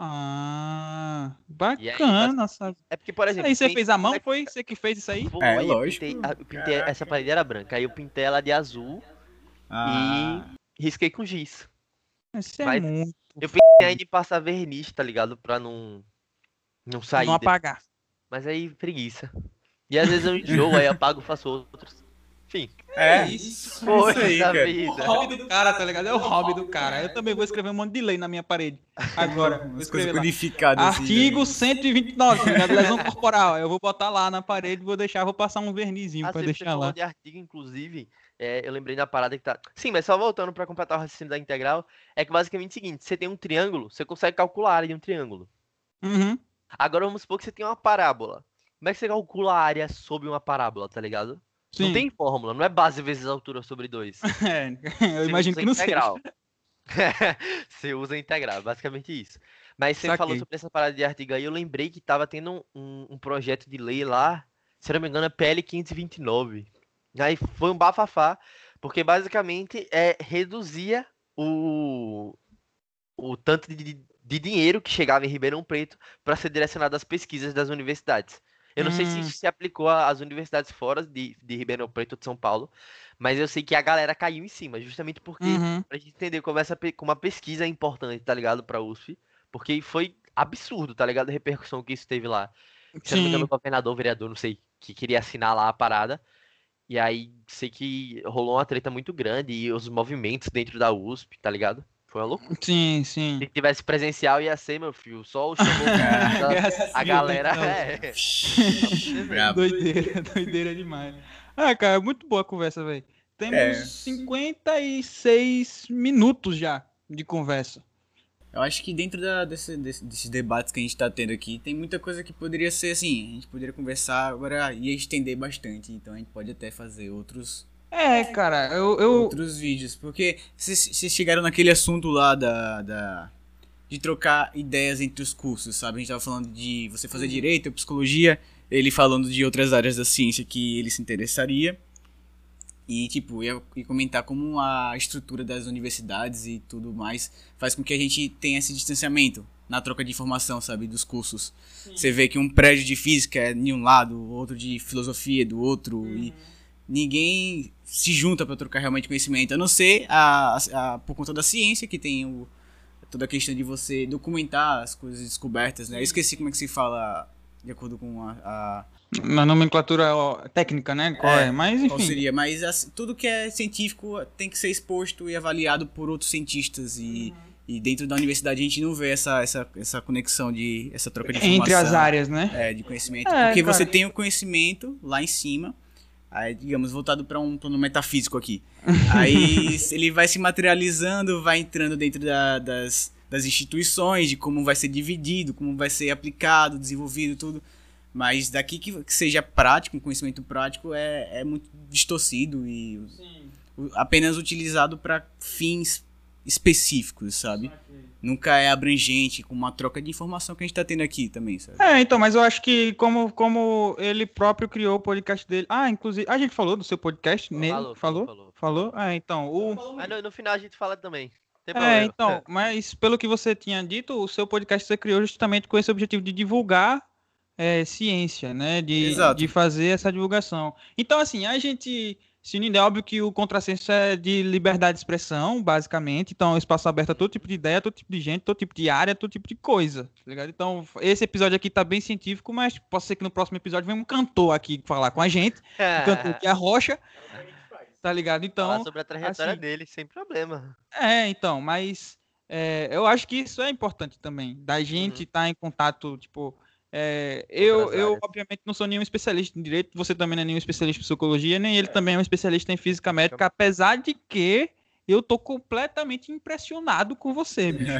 Speaker 1: Ah,
Speaker 3: E aí,
Speaker 1: bacana. sabe?
Speaker 3: É porque, por exemplo.
Speaker 1: aí você
Speaker 3: tem-
Speaker 1: fez a mão? Foi você que fez isso aí?
Speaker 3: Foi,
Speaker 2: É,
Speaker 3: eu
Speaker 2: lógico.
Speaker 3: pintei- a- eu pintei- essa parede era branca. Aí eu pintei ela de azul
Speaker 2: Ah,
Speaker 3: e risquei com giz.
Speaker 1: Isso é
Speaker 3: Mas
Speaker 1: muito.
Speaker 3: Eu pensei ainda em passar verniz, tá ligado? Pra não. Não sair.
Speaker 1: não
Speaker 3: depois.
Speaker 1: apagar.
Speaker 3: Mas aí, preguiça. E às vezes eu enjoo, aí eu apago e faço outros. Enfim.
Speaker 2: é,
Speaker 1: Isso.
Speaker 3: Foi
Speaker 2: isso aí,
Speaker 3: da
Speaker 2: cara.
Speaker 1: O
Speaker 3: vida.
Speaker 1: hobby do cara, tá ligado? É o hobby do cara. Eu também vou escrever um monte de lei na minha parede. Agora, vou escrever
Speaker 2: codificadas assim.
Speaker 1: Artigo 129, tá ligado? Lesão [laughs] corporal. Eu vou botar lá na parede, vou deixar, vou passar um vernizinho
Speaker 3: Ah,
Speaker 1: pra deixar lá.
Speaker 3: de artigo, inclusive, é, eu lembrei da parada que tá. Sim, mas só voltando pra completar o raciocínio da integral, é que basicamente é o seguinte: você tem um triângulo, você consegue calcular a área de um triângulo.
Speaker 1: Uhum.
Speaker 3: Agora vamos supor que você tem uma parábola. Como é que você calcula a área sobre uma parábola, tá ligado?
Speaker 1: Sim.
Speaker 3: Não tem fórmula, não é base vezes altura sobre 2. [laughs]
Speaker 1: É, eu imagino que não seja.
Speaker 3: integral. [laughs] você usa integral, basicamente isso. Mas você falou
Speaker 1: Saquei.
Speaker 3: sobre essa parada de artigo aí, eu lembrei que tava tendo um, um projeto de lei lá, se não me engano, é PL 529. Aí foi um bafafá, porque basicamente é reduzia o, o tanto de, de dinheiro que chegava em Ribeirão Preto para ser direcionado às pesquisas das universidades. Eu não sei se
Speaker 1: Hum.
Speaker 3: isso se aplicou às universidades fora de, de Ribeirão Preto ou de São Paulo, mas eu sei que a galera caiu em cima, justamente porque
Speaker 1: Uhum.
Speaker 3: pra gente entender como essa como a pesquisa é importante, tá ligado, pra USP, porque foi absurdo, tá ligado, a repercussão que isso teve lá. Se não me engano, o governador, o vereador, não sei, que queria assinar lá a parada, e aí sei que rolou uma treta muito grande, e os movimentos dentro da USP, tá ligado? Foi uma loucura.
Speaker 1: Sim, sim.
Speaker 3: Se tivesse presencial, ia ser, meu filho, só o
Speaker 1: Guerra [laughs]
Speaker 3: a
Speaker 1: civil,
Speaker 3: galera,
Speaker 1: então.
Speaker 3: é,
Speaker 2: Brabo. [laughs]
Speaker 1: Doideira, doideira demais. Ah, cara, muito boa a conversa, velho. Temos é. 56 minutos já de conversa.
Speaker 2: Eu acho que dentro da, desse, desse, desses debates que a gente está tendo aqui, tem muita coisa que poderia ser assim. A gente poderia conversar, agora ia estender bastante. Então a gente pode até fazer outros.
Speaker 1: É, cara, eu. eu...
Speaker 2: Outros vídeos. Porque vocês chegaram naquele assunto lá da, da. de trocar ideias entre os cursos, sabe? A gente tava falando de você fazer direito, psicologia, ele falando de outras áreas da ciência que ele se interessaria. E, tipo, ia, ia comentar como a estrutura das universidades e tudo mais faz com que a gente tenha esse distanciamento na troca de informação, sabe, dos cursos. Sim. Você vê que um prédio de física é de um lado, outro de filosofia do outro, uhum. e ninguém se junta para trocar realmente conhecimento, a não ser a, a, a, por conta da ciência, que tem o, toda a questão de você documentar as coisas descobertas, né? Eu esqueci como é que se fala de acordo com a, a
Speaker 1: na nomenclatura técnica, né? Qual é, é? Mas enfim. Qual
Speaker 2: seria? Mas assim, tudo que é científico tem que ser exposto e avaliado por outros cientistas e, uhum. e dentro da universidade a gente não vê essa, essa, essa conexão de essa troca de informação
Speaker 1: entre as áreas, né?
Speaker 2: É, de conhecimento, é, porque cara. você tem o conhecimento lá em cima, aí digamos voltado para um plano metafísico aqui. aí [laughs] ele vai se materializando, vai entrando dentro da, das das instituições, de como vai ser dividido, como vai ser aplicado, desenvolvido, tudo. Mas daqui que, que seja prático, um conhecimento prático, é, é muito distorcido e Sim. apenas utilizado para fins específicos, sabe? Nunca é abrangente, com uma troca de informação que a gente está tendo aqui também, sabe?
Speaker 1: É, então, mas eu acho que como, como ele próprio criou o podcast dele. Ah, inclusive, a gente falou do seu podcast nele? Falou? Falou? Falou? falou? É, então. O...
Speaker 3: Mas no, no final a gente fala também.
Speaker 1: É, então, mas pelo que você tinha dito, o seu podcast você criou justamente com esse objetivo de divulgar é, ciência, né? De, de fazer essa divulgação. Então, assim, a gente se unir, é óbvio que o contrassenso é de liberdade de expressão, basicamente. Então, é espaço aberto a todo tipo de ideia, todo tipo de gente, todo tipo de área, todo tipo de coisa, tá ligado? Então, esse episódio aqui tá bem científico, mas pode ser que no próximo episódio venha um cantor aqui falar com a gente. Um cantor que é a Rocha. Tá ligado? Então. Falar
Speaker 3: sobre a trajetória assim, dele, sem problema.
Speaker 1: É, então, mas é, eu acho que isso é importante também. Da gente estar uhum. tá em contato, tipo é, eu, eu, obviamente, não sou nenhum especialista em direito, você também não é nenhum especialista em psicologia, nem ele é. também é um especialista em física médica, apesar de que eu tô completamente impressionado com você, bicho.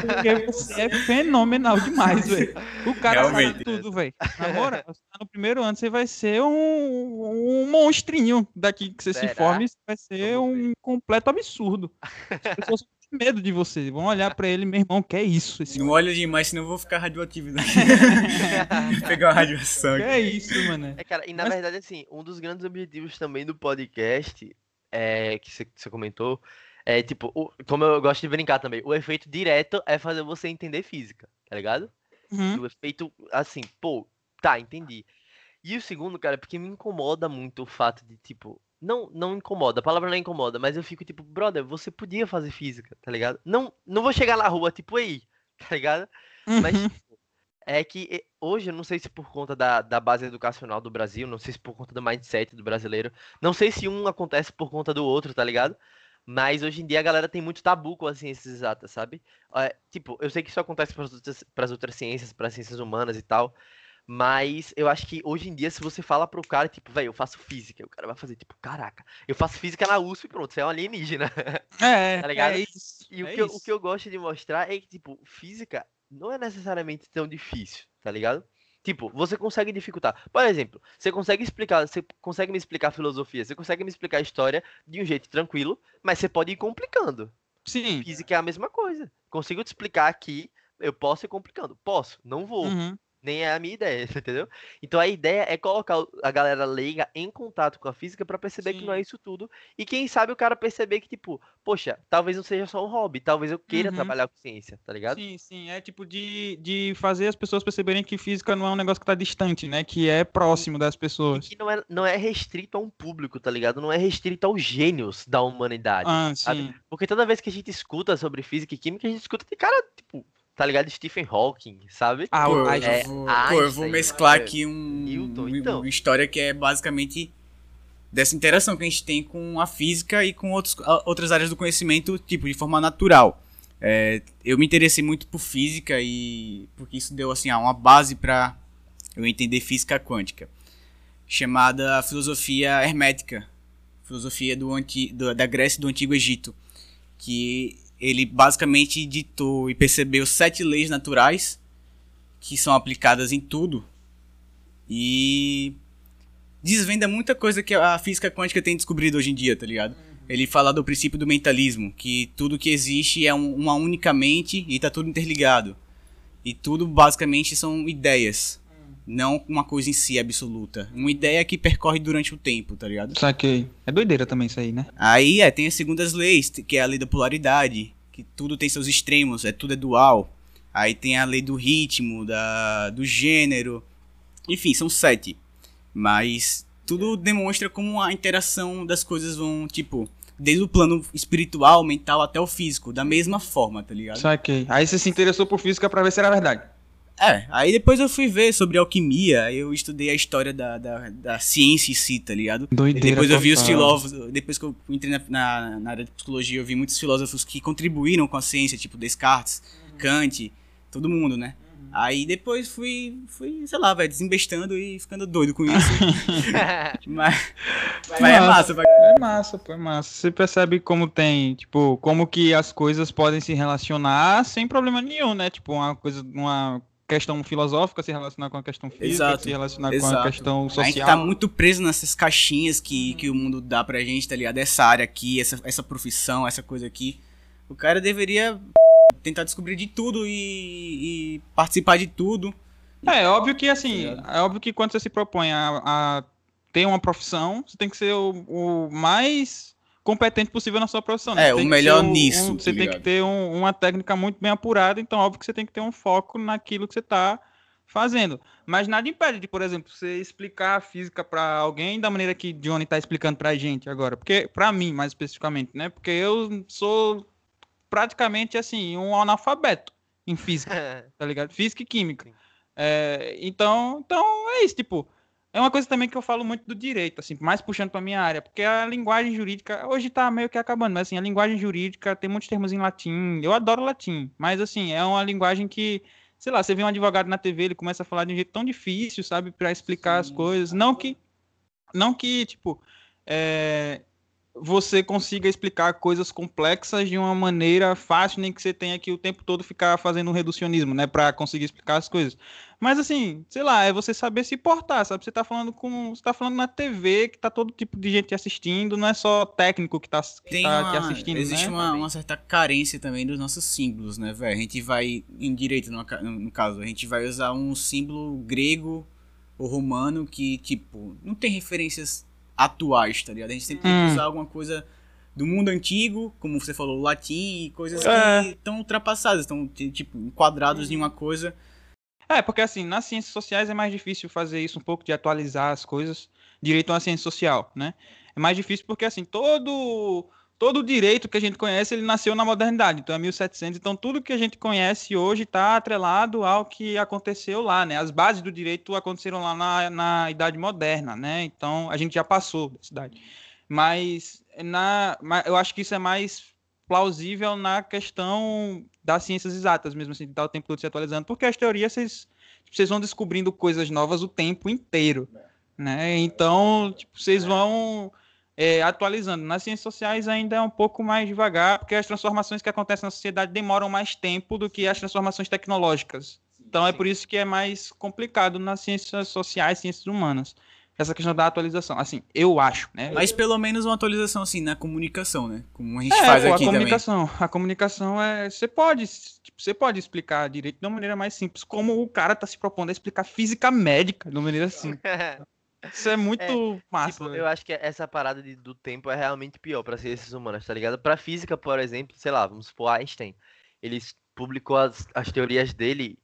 Speaker 1: Porque você é [laughs] fenomenal demais, velho. O cara Realmente. sabe tudo, velho. Agora, você tá no primeiro ano, você vai ser um, um monstrinho daqui que você Será? se forme, você vai ser um completo absurdo. As pessoas medo de você. Vão olhar pra ele, meu irmão, que é isso?
Speaker 2: Esse não olha demais, senão eu vou ficar radioativo. Né? [laughs] Pegar uma radiação.
Speaker 1: Que é isso, mano.
Speaker 3: É, cara, e na Mas... verdade, assim, um dos grandes objetivos também do podcast, é, que você comentou, é tipo, o, como eu gosto de brincar também, o efeito direto é fazer você entender física, tá ligado? Uhum. o efeito, assim, pô, tá, entendi. E o segundo, cara, porque me incomoda muito o fato de, tipo, não, não incomoda, a palavra não incomoda, mas eu fico tipo, brother, você podia fazer física, tá ligado? Não, não vou chegar na rua, tipo, aí, [laughs] tá ligado? Uhum. Mas tipo, é que hoje, eu não sei se por conta da, da base educacional do Brasil, não sei se por conta do mindset do brasileiro, não sei se um acontece por conta do outro, tá ligado? Mas hoje em dia a galera tem muito tabu com as ciências exatas, sabe? É, tipo, eu sei que isso acontece para as outras, outras ciências, para ciências humanas e tal, mas eu acho que hoje em dia, se você fala pro cara, tipo, velho, eu faço física, o cara vai fazer, tipo, caraca, eu faço física na USP e pronto, você é um alienígena.
Speaker 1: É, [laughs] tá ligado? É isso,
Speaker 3: e
Speaker 1: é
Speaker 3: o, que eu, o que eu gosto de mostrar é que, tipo, física não é necessariamente tão difícil, tá ligado? Tipo, você consegue dificultar. Por exemplo, você consegue explicar, você consegue me explicar filosofia, você consegue me explicar história de um jeito tranquilo, mas você pode ir complicando.
Speaker 1: Sim.
Speaker 3: Física é a mesma coisa. Consigo te explicar aqui, eu posso ir complicando. Posso, não vou. Uhum nem é a minha ideia, [laughs] entendeu? Então a ideia é colocar a galera leiga em contato com a física para perceber Sim. que não é isso tudo. E quem sabe o cara perceber que, tipo, poxa, talvez não seja só um hobby, talvez eu queira uhum. trabalhar com ciência, tá ligado?
Speaker 1: Sim, sim. É tipo de, de fazer as pessoas perceberem que física não é um negócio que tá distante, né? Que é próximo das pessoas.
Speaker 3: E que não é, não é restrito a um público, tá ligado? Não é restrito aos gênios da humanidade.
Speaker 1: Ah, sabe?
Speaker 3: sim. Porque toda vez que a gente escuta sobre física e química, a gente escuta de cara, tipo, tá ligado? Stephen Hawking, sabe?
Speaker 2: Ah, pô, eu, é, vou, pô, eu vou mesclar aqui um, Newton, então. uma história que é basicamente dessa interação que a gente tem com a física e com outros, outras áreas do conhecimento, tipo, de forma natural. É, eu me interessei muito por física e porque isso deu assim uma base para eu entender física quântica, chamada filosofia hermética, filosofia do, anti, do, da Grécia do Antigo Egito, que ele basicamente ditou e percebeu sete leis naturais que são aplicadas em tudo e desvenda muita coisa que a física quântica tem descobrido hoje em dia, tá ligado? Ele fala do princípio do mentalismo, que tudo que existe é um, uma única mente e tá tudo interligado. E tudo basicamente são ideias, não uma coisa em si absoluta. Uma ideia que percorre durante o tempo, tá ligado?
Speaker 1: Saquei. É doideira também isso aí, né?
Speaker 2: Aí é, tem as segundas leis, que é a lei da polaridade, que tudo tem seus extremos, é tudo é dual. Aí tem a lei do ritmo, da, do gênero. Enfim, são sete. Mas tudo demonstra como a interação das coisas vão, tipo, desde o plano espiritual, mental até o físico, da mesma forma, tá ligado?
Speaker 1: Saquei. Aí você se interessou por física pra ver se era verdade.
Speaker 2: É, aí depois eu fui ver sobre alquimia, eu estudei a história da, da, da ciência em si, tá ligado?
Speaker 1: Doideira
Speaker 2: E depois eu vi os filósofos, depois que eu entrei na, na, na área de psicologia, eu vi muitos filósofos que contribuíram com a ciência, tipo Descartes, Kant, todo mundo, né? Aí depois fui, fui, sei lá, velho, desembestando e ficando doido com isso. [laughs] mas, mas é massa, vai.
Speaker 1: É massa, pô, é massa. Você percebe como tem, tipo, como que as coisas podem se relacionar sem problema nenhum, né? Tipo, uma coisa, uma questão filosófica se relacionar com a questão física,
Speaker 2: Exato,
Speaker 1: se relacionar com a
Speaker 2: exato.
Speaker 1: questão
Speaker 2: A gente
Speaker 1: social.
Speaker 2: tá muito preso nessas caixinhas que, que o mundo dá pra gente, tá ligado? Essa área aqui, essa, essa profissão, essa coisa aqui. O cara deveria tentar descobrir de tudo e, e participar de tudo.
Speaker 1: É, é óbvio que assim,
Speaker 2: Tá
Speaker 1: é óbvio que quando você se propõe a, a ter uma profissão, você tem que ser o, o mais competente possível na sua profissão. né?
Speaker 2: É, o melhor
Speaker 1: um-
Speaker 2: nisso,
Speaker 1: um-
Speaker 2: tá
Speaker 1: você tem que ter um- uma técnica muito bem apurada, então óbvio que você tem que ter um foco naquilo que você está fazendo. Mas nada impede de, por exemplo, você explicar a física para alguém da maneira que Johnny está explicando pra gente agora. Porque, para mim, mais especificamente, né? Porque eu sou praticamente assim, um analfabeto em física [laughs] tá ligado? Física e química. É, então, então é isso, tipo, é uma coisa também que eu falo muito do direito, assim, mais puxando pra minha área, porque a linguagem jurídica, hoje tá meio que acabando, mas assim, a linguagem jurídica tem muitos termos em latim, eu adoro latim, mas assim, é uma linguagem que, sei lá, você vê um advogado na TV, ele começa a falar de um jeito tão difícil, sabe, Pra explicar as
Speaker 2: Sim.
Speaker 1: coisas, não que, não que, tipo, é, você consiga explicar coisas complexas de uma maneira fácil, nem que você tenha que o tempo todo ficar fazendo um reducionismo, né, Pra conseguir explicar as coisas. Mas assim, sei lá, é você saber se portar, sabe? Você tá falando com, você tá falando na TV, que tá todo tipo de gente assistindo, não é só técnico que tá, que
Speaker 2: Tem
Speaker 1: tá
Speaker 2: uma,
Speaker 1: te assistindo,
Speaker 2: existe
Speaker 1: né?
Speaker 2: uma, uma certa carência também dos nossos símbolos, né, velho? A gente vai, em direito no caso, a gente vai usar um símbolo grego ou romano que, tipo, não tem referências atuais, tá ligado? A gente sempre tem
Speaker 1: Hum.
Speaker 2: que usar alguma coisa do mundo antigo, como você falou, latim e coisas
Speaker 1: É.
Speaker 2: que estão ultrapassadas, estão, tipo, enquadrados em uma coisa.
Speaker 1: É, porque assim, nas ciências sociais é mais difícil fazer isso um pouco de atualizar as coisas. Direito é uma ciência social, né? É mais difícil porque assim, todo todo o direito que a gente conhece, ele nasceu na modernidade, então é 1700, então tudo que a gente conhece hoje está atrelado ao que aconteceu lá, né? As bases do direito aconteceram lá na, na Idade Moderna, né? Então a gente já passou dessa idade. Mas na, eu acho que isso é mais plausível na questão das ciências exatas, mesmo assim, de estar o tempo todo se atualizando, porque as teorias vocês, vocês vão descobrindo coisas novas o tempo inteiro, né? Então, tipo, vocês vão é, atualizando. Nas ciências sociais ainda é um pouco mais devagar, porque as transformações que acontecem na sociedade demoram mais tempo do que as transformações tecnológicas. Então é por isso que é mais complicado nas ciências sociais, ciências humanas. Essa questão da atualização. Assim, eu acho, né?
Speaker 2: Mas pelo menos uma atualização, assim, na comunicação, né? Como a gente
Speaker 1: É,
Speaker 2: faz
Speaker 1: pô,
Speaker 2: aqui
Speaker 1: a
Speaker 2: também.
Speaker 1: comunicação. A comunicação é. Você pode, tipo, você pode explicar direito de uma maneira mais simples, como o cara tá se propondo a explicar física médica de uma maneira assim. [laughs] Isso é muito massa.
Speaker 3: Tipo,
Speaker 1: velho.
Speaker 3: eu acho que essa parada de- do tempo é realmente pior para ciências humanas, tá ligado? Pra física, por exemplo, sei lá, vamos supor Einstein. Ele publicou as, as teorias dele.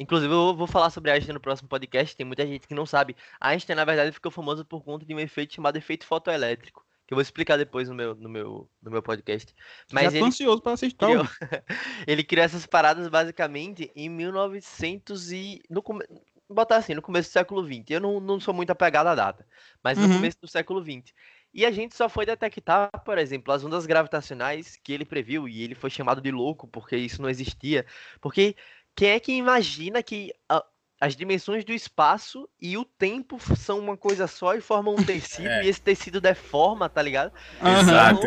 Speaker 3: Inclusive, eu vou falar sobre Einstein no próximo podcast. Tem muita gente que não sabe. Einstein, na verdade, ficou famoso por conta de um efeito chamado efeito fotoelétrico. Que eu vou explicar depois no meu, no meu, no meu podcast. Mas
Speaker 1: Já tô ansioso pra assistir.
Speaker 3: criou, [laughs] ele criou essas paradas basicamente em 1900 e no. Botar assim, no começo do século 20. Eu não, não sou muito apegado à data, mas no
Speaker 1: Uhum.
Speaker 3: começo do século 20. E a gente só foi detectar, por exemplo, as ondas gravitacionais que ele previu e ele foi chamado de louco porque isso não existia. Porque quem é que imagina que as dimensões do espaço e o tempo são uma coisa só e formam um [laughs] tecido,
Speaker 2: É.
Speaker 3: e esse tecido deforma, tá ligado?
Speaker 2: Exato.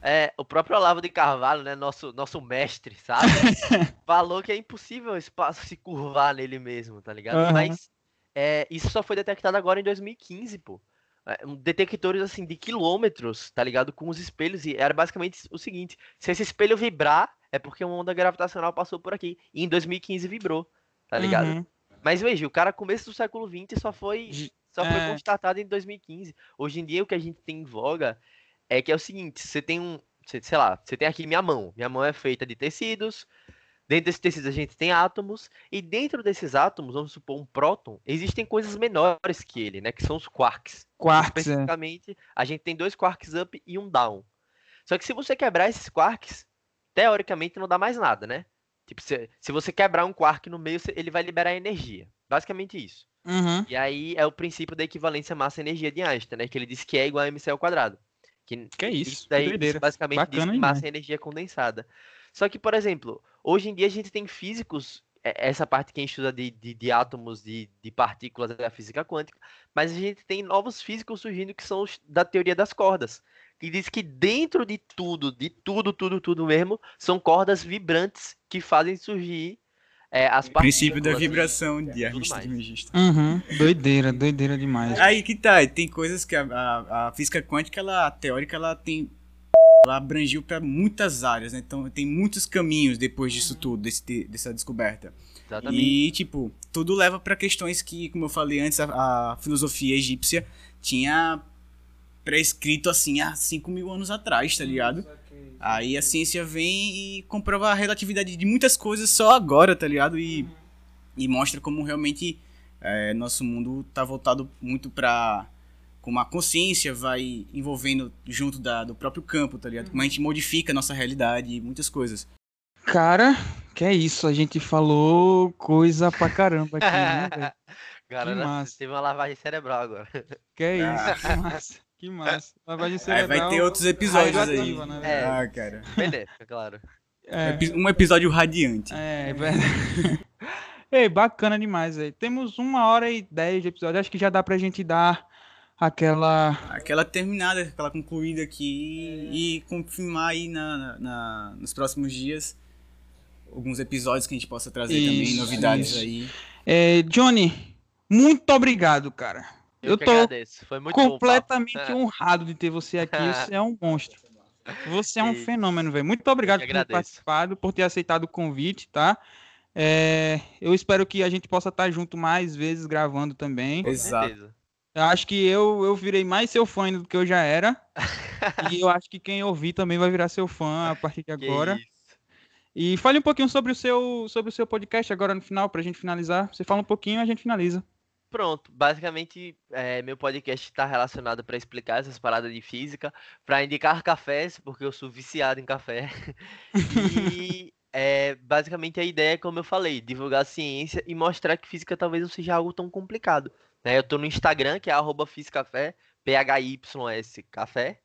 Speaker 3: É, o próprio Olavo de Carvalho, né, nosso, nosso mestre, sabe? [laughs] Falou que é impossível o espaço se curvar nele mesmo, tá ligado?
Speaker 1: Aham.
Speaker 3: Mas é, isso só foi detectado agora em 2015, pô. É, detectores, assim, de quilômetros, tá ligado? Com os espelhos, e era basicamente o seguinte, se esse espelho vibrar, é porque uma onda gravitacional passou por aqui, e em 2015 vibrou, tá ligado?
Speaker 1: Uhum.
Speaker 3: Mas veja, o cara começo do século XX só foi só foi
Speaker 1: é.
Speaker 3: constatado em 2015. Hoje em dia o que a gente tem em voga é que é o seguinte, você tem um, sei lá, você tem aqui minha mão. Minha mão é feita de tecidos. Dentro desses tecidos a gente tem átomos e dentro desses átomos, vamos supor um próton, existem coisas menores que ele, né, que são os quarks.
Speaker 1: Quarks, é.
Speaker 3: Especificamente, a gente tem dois quarks up e um down. Só que se você quebrar esses quarks, teoricamente não dá mais nada, né? Tipo, se, se você quebrar um quark no meio, ele vai liberar energia. Basicamente isso.
Speaker 1: Uhum.
Speaker 3: E aí é o princípio da equivalência massa-energia de Einstein, né? Que ele diz que é igual a mc ao quadrado. Que,
Speaker 1: Que é isso, que
Speaker 3: daí isso basicamente diz
Speaker 1: Bacana
Speaker 3: que massa
Speaker 1: demais.
Speaker 3: é energia condensada. Só que, por exemplo, hoje em dia a gente tem físicos, é- essa parte quem estuda de, de, de átomos, de, de partículas é a física quântica, mas a gente tem novos físicos surgindo que são os da teoria das cordas. Que diz que dentro de tudo, de tudo, tudo, tudo mesmo, são cordas vibrantes que fazem surgir é, as partículas.
Speaker 2: Princípio da
Speaker 3: e
Speaker 2: vibração de Armstrong
Speaker 3: mais.
Speaker 2: Registro.
Speaker 1: Uhum. Doideira, doideira demais.
Speaker 2: Aí que tá, tem coisas que a, a, a física quântica, ela, a teórica, ela tem. Ela abrangiu para muitas áreas, né? Então tem muitos caminhos depois disso tudo, desse, dessa descoberta.
Speaker 3: Exatamente.
Speaker 2: E, tipo, tudo leva para questões que, como eu falei antes, a, a filosofia egípcia tinha prescrito assim há 5 mil anos atrás, tá ligado? Aí a ciência vem e comprova a relatividade de muitas coisas só agora, tá ligado? E, e mostra como realmente é, nosso mundo tá voltado muito pra. Como a consciência vai envolvendo junto da, do próprio campo, tá ligado? Como a gente modifica a nossa realidade e muitas coisas.
Speaker 1: Cara, que é isso, a gente falou coisa pra caramba aqui, né, [laughs] Que
Speaker 3: né, teve uma lavagem cerebral agora.
Speaker 1: Que é
Speaker 2: Ah.
Speaker 1: isso, que massa, que massa. Lavagem
Speaker 2: Aí vai ter outros episódios aí.
Speaker 1: radioativa, né,
Speaker 3: velho?
Speaker 2: Ah, cara.
Speaker 3: Benéfica, claro.
Speaker 1: É,
Speaker 2: Um episódio radiante.
Speaker 1: é, velho. [laughs] Ei, bacana demais, velho. Temos uma hora e dez de episódio, acho que já dá pra gente dar aquela...
Speaker 2: Aquela terminada, aquela concluída aqui e confirmar aí na, na- na- nos próximos dias alguns episódios que a gente possa trazer também,
Speaker 1: Isso,
Speaker 2: novidades
Speaker 1: isso.
Speaker 2: aí.
Speaker 1: É, Johnny, muito obrigado, cara.
Speaker 3: Eu,
Speaker 1: Eu
Speaker 3: que
Speaker 1: tô
Speaker 3: agradeço. Foi muito bom
Speaker 1: completamente
Speaker 3: É. [laughs]
Speaker 1: honrado de ter você aqui. Você é um monstro. Você é um
Speaker 3: isso. [laughs]
Speaker 1: fenômeno, velho. Muito obrigado por ter participado, por ter aceitado o convite, tá? É, eu espero que a gente possa estar junto mais vezes gravando também.
Speaker 2: Exato.
Speaker 1: Eu acho que eu, eu virei mais seu fã ainda do que eu já era. [laughs] e eu acho que quem ouvir também vai virar seu fã a partir de
Speaker 3: Que
Speaker 1: agora.
Speaker 3: isso.
Speaker 1: E fale um pouquinho sobre o seu, sobre o seu podcast agora no final, pra gente finalizar. Você fala um pouquinho e a gente finaliza.
Speaker 3: Pronto, basicamente é, meu podcast está relacionado para explicar essas paradas de física, para indicar cafés, porque eu sou viciado em café. [laughs] E é, basicamente a ideia é, como eu falei, divulgar a ciência e mostrar que física talvez não seja algo tão complicado. né? Eu tô no Instagram, que é arroba Fiscafé, P-H-Y-S Café.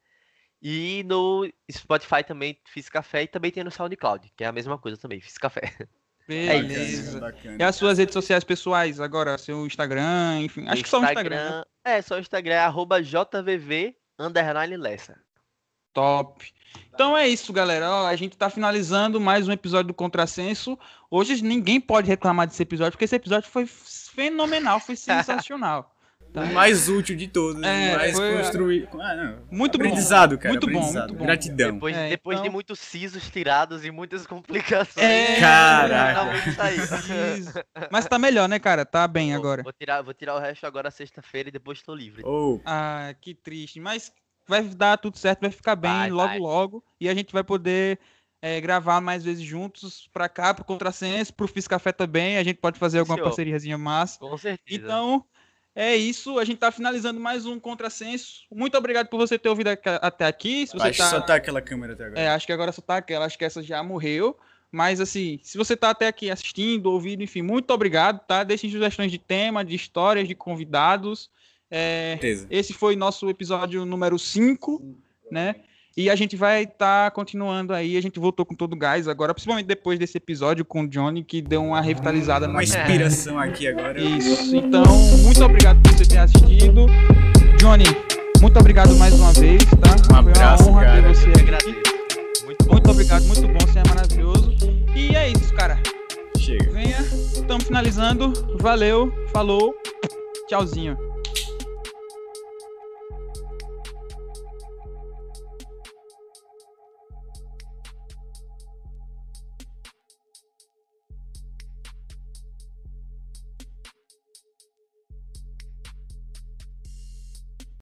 Speaker 3: E no Spotify também fiz café e também tem no SoundCloud, que é a mesma coisa também, fiz café. [laughs]
Speaker 1: Beleza.
Speaker 2: bacana.
Speaker 1: E as suas redes sociais pessoais agora? Seu Instagram, enfim. Acho que só o Instagram. né?
Speaker 3: É, só o Instagram é arroba JVV underline Lessa.
Speaker 1: Top. Então é isso, galera. Ó, a gente tá finalizando mais um episódio do Contrassenso. Hoje ninguém pode reclamar desse episódio, porque esse episódio foi fenomenal, foi [laughs] sensacional.
Speaker 2: O mais útil de todos,
Speaker 1: É,
Speaker 2: o mais
Speaker 1: foi-
Speaker 2: construído. Ah, não.
Speaker 1: Muito bom.
Speaker 2: aprendizado, cara.
Speaker 1: Muito bom,
Speaker 2: aprendizado.
Speaker 1: muito bom.
Speaker 2: Gratidão.
Speaker 3: Depois,
Speaker 1: É,
Speaker 3: depois de
Speaker 1: então-
Speaker 3: muitos sisos tirados e muitas complicações.
Speaker 1: É,
Speaker 2: Caraca.
Speaker 1: Isso. Mas tá melhor, né, cara? Tá bem
Speaker 3: Vou-
Speaker 1: agora.
Speaker 3: Vou tirar, vou tirar o resto agora sexta-feira e depois tô livre.
Speaker 2: Oh,
Speaker 1: Ah, que triste. Mas vai dar tudo certo, vai ficar bem
Speaker 3: Vai,
Speaker 1: logo,
Speaker 3: vai.
Speaker 1: logo. E a gente vai poder é, gravar mais vezes juntos pra cá, pro Contrassenso, pro Fiz Café também. A gente pode fazer alguma
Speaker 3: Senhor.
Speaker 1: parceriazinha massa.
Speaker 3: Com certeza.
Speaker 1: Então, é isso. A gente tá finalizando mais um Contrassenso. Muito obrigado por você ter ouvido até aqui. Se você
Speaker 2: acho
Speaker 1: tá...
Speaker 2: que só tá aquela câmera até agora.
Speaker 1: É, acho que agora só tá aquela. Acho que essa já morreu. Mas, assim, se você tá até aqui assistindo, ouvindo, enfim, muito obrigado, tá? Deixem sugestões de tema, de histórias, de convidados. É, esse foi nosso episódio número 5, né? E a gente vai estar tá continuando aí, a gente voltou com todo o gás agora, principalmente depois desse episódio com o Johnny, que deu uma revitalizada.
Speaker 2: Uma inspiração aqui agora.
Speaker 1: Isso, então, muito obrigado por você ter assistido. Johnny, muito obrigado mais uma vez, tá?
Speaker 2: Um abraço,
Speaker 1: Foi uma honra
Speaker 2: cara.
Speaker 1: ter você
Speaker 3: Eu
Speaker 1: aqui.
Speaker 3: agradeço. Muito bom.
Speaker 1: Muito obrigado, muito bom, você é maravilhoso. E é isso, cara.
Speaker 2: Chega.
Speaker 1: Venha, estamos finalizando. Valeu, falou, tchauzinho.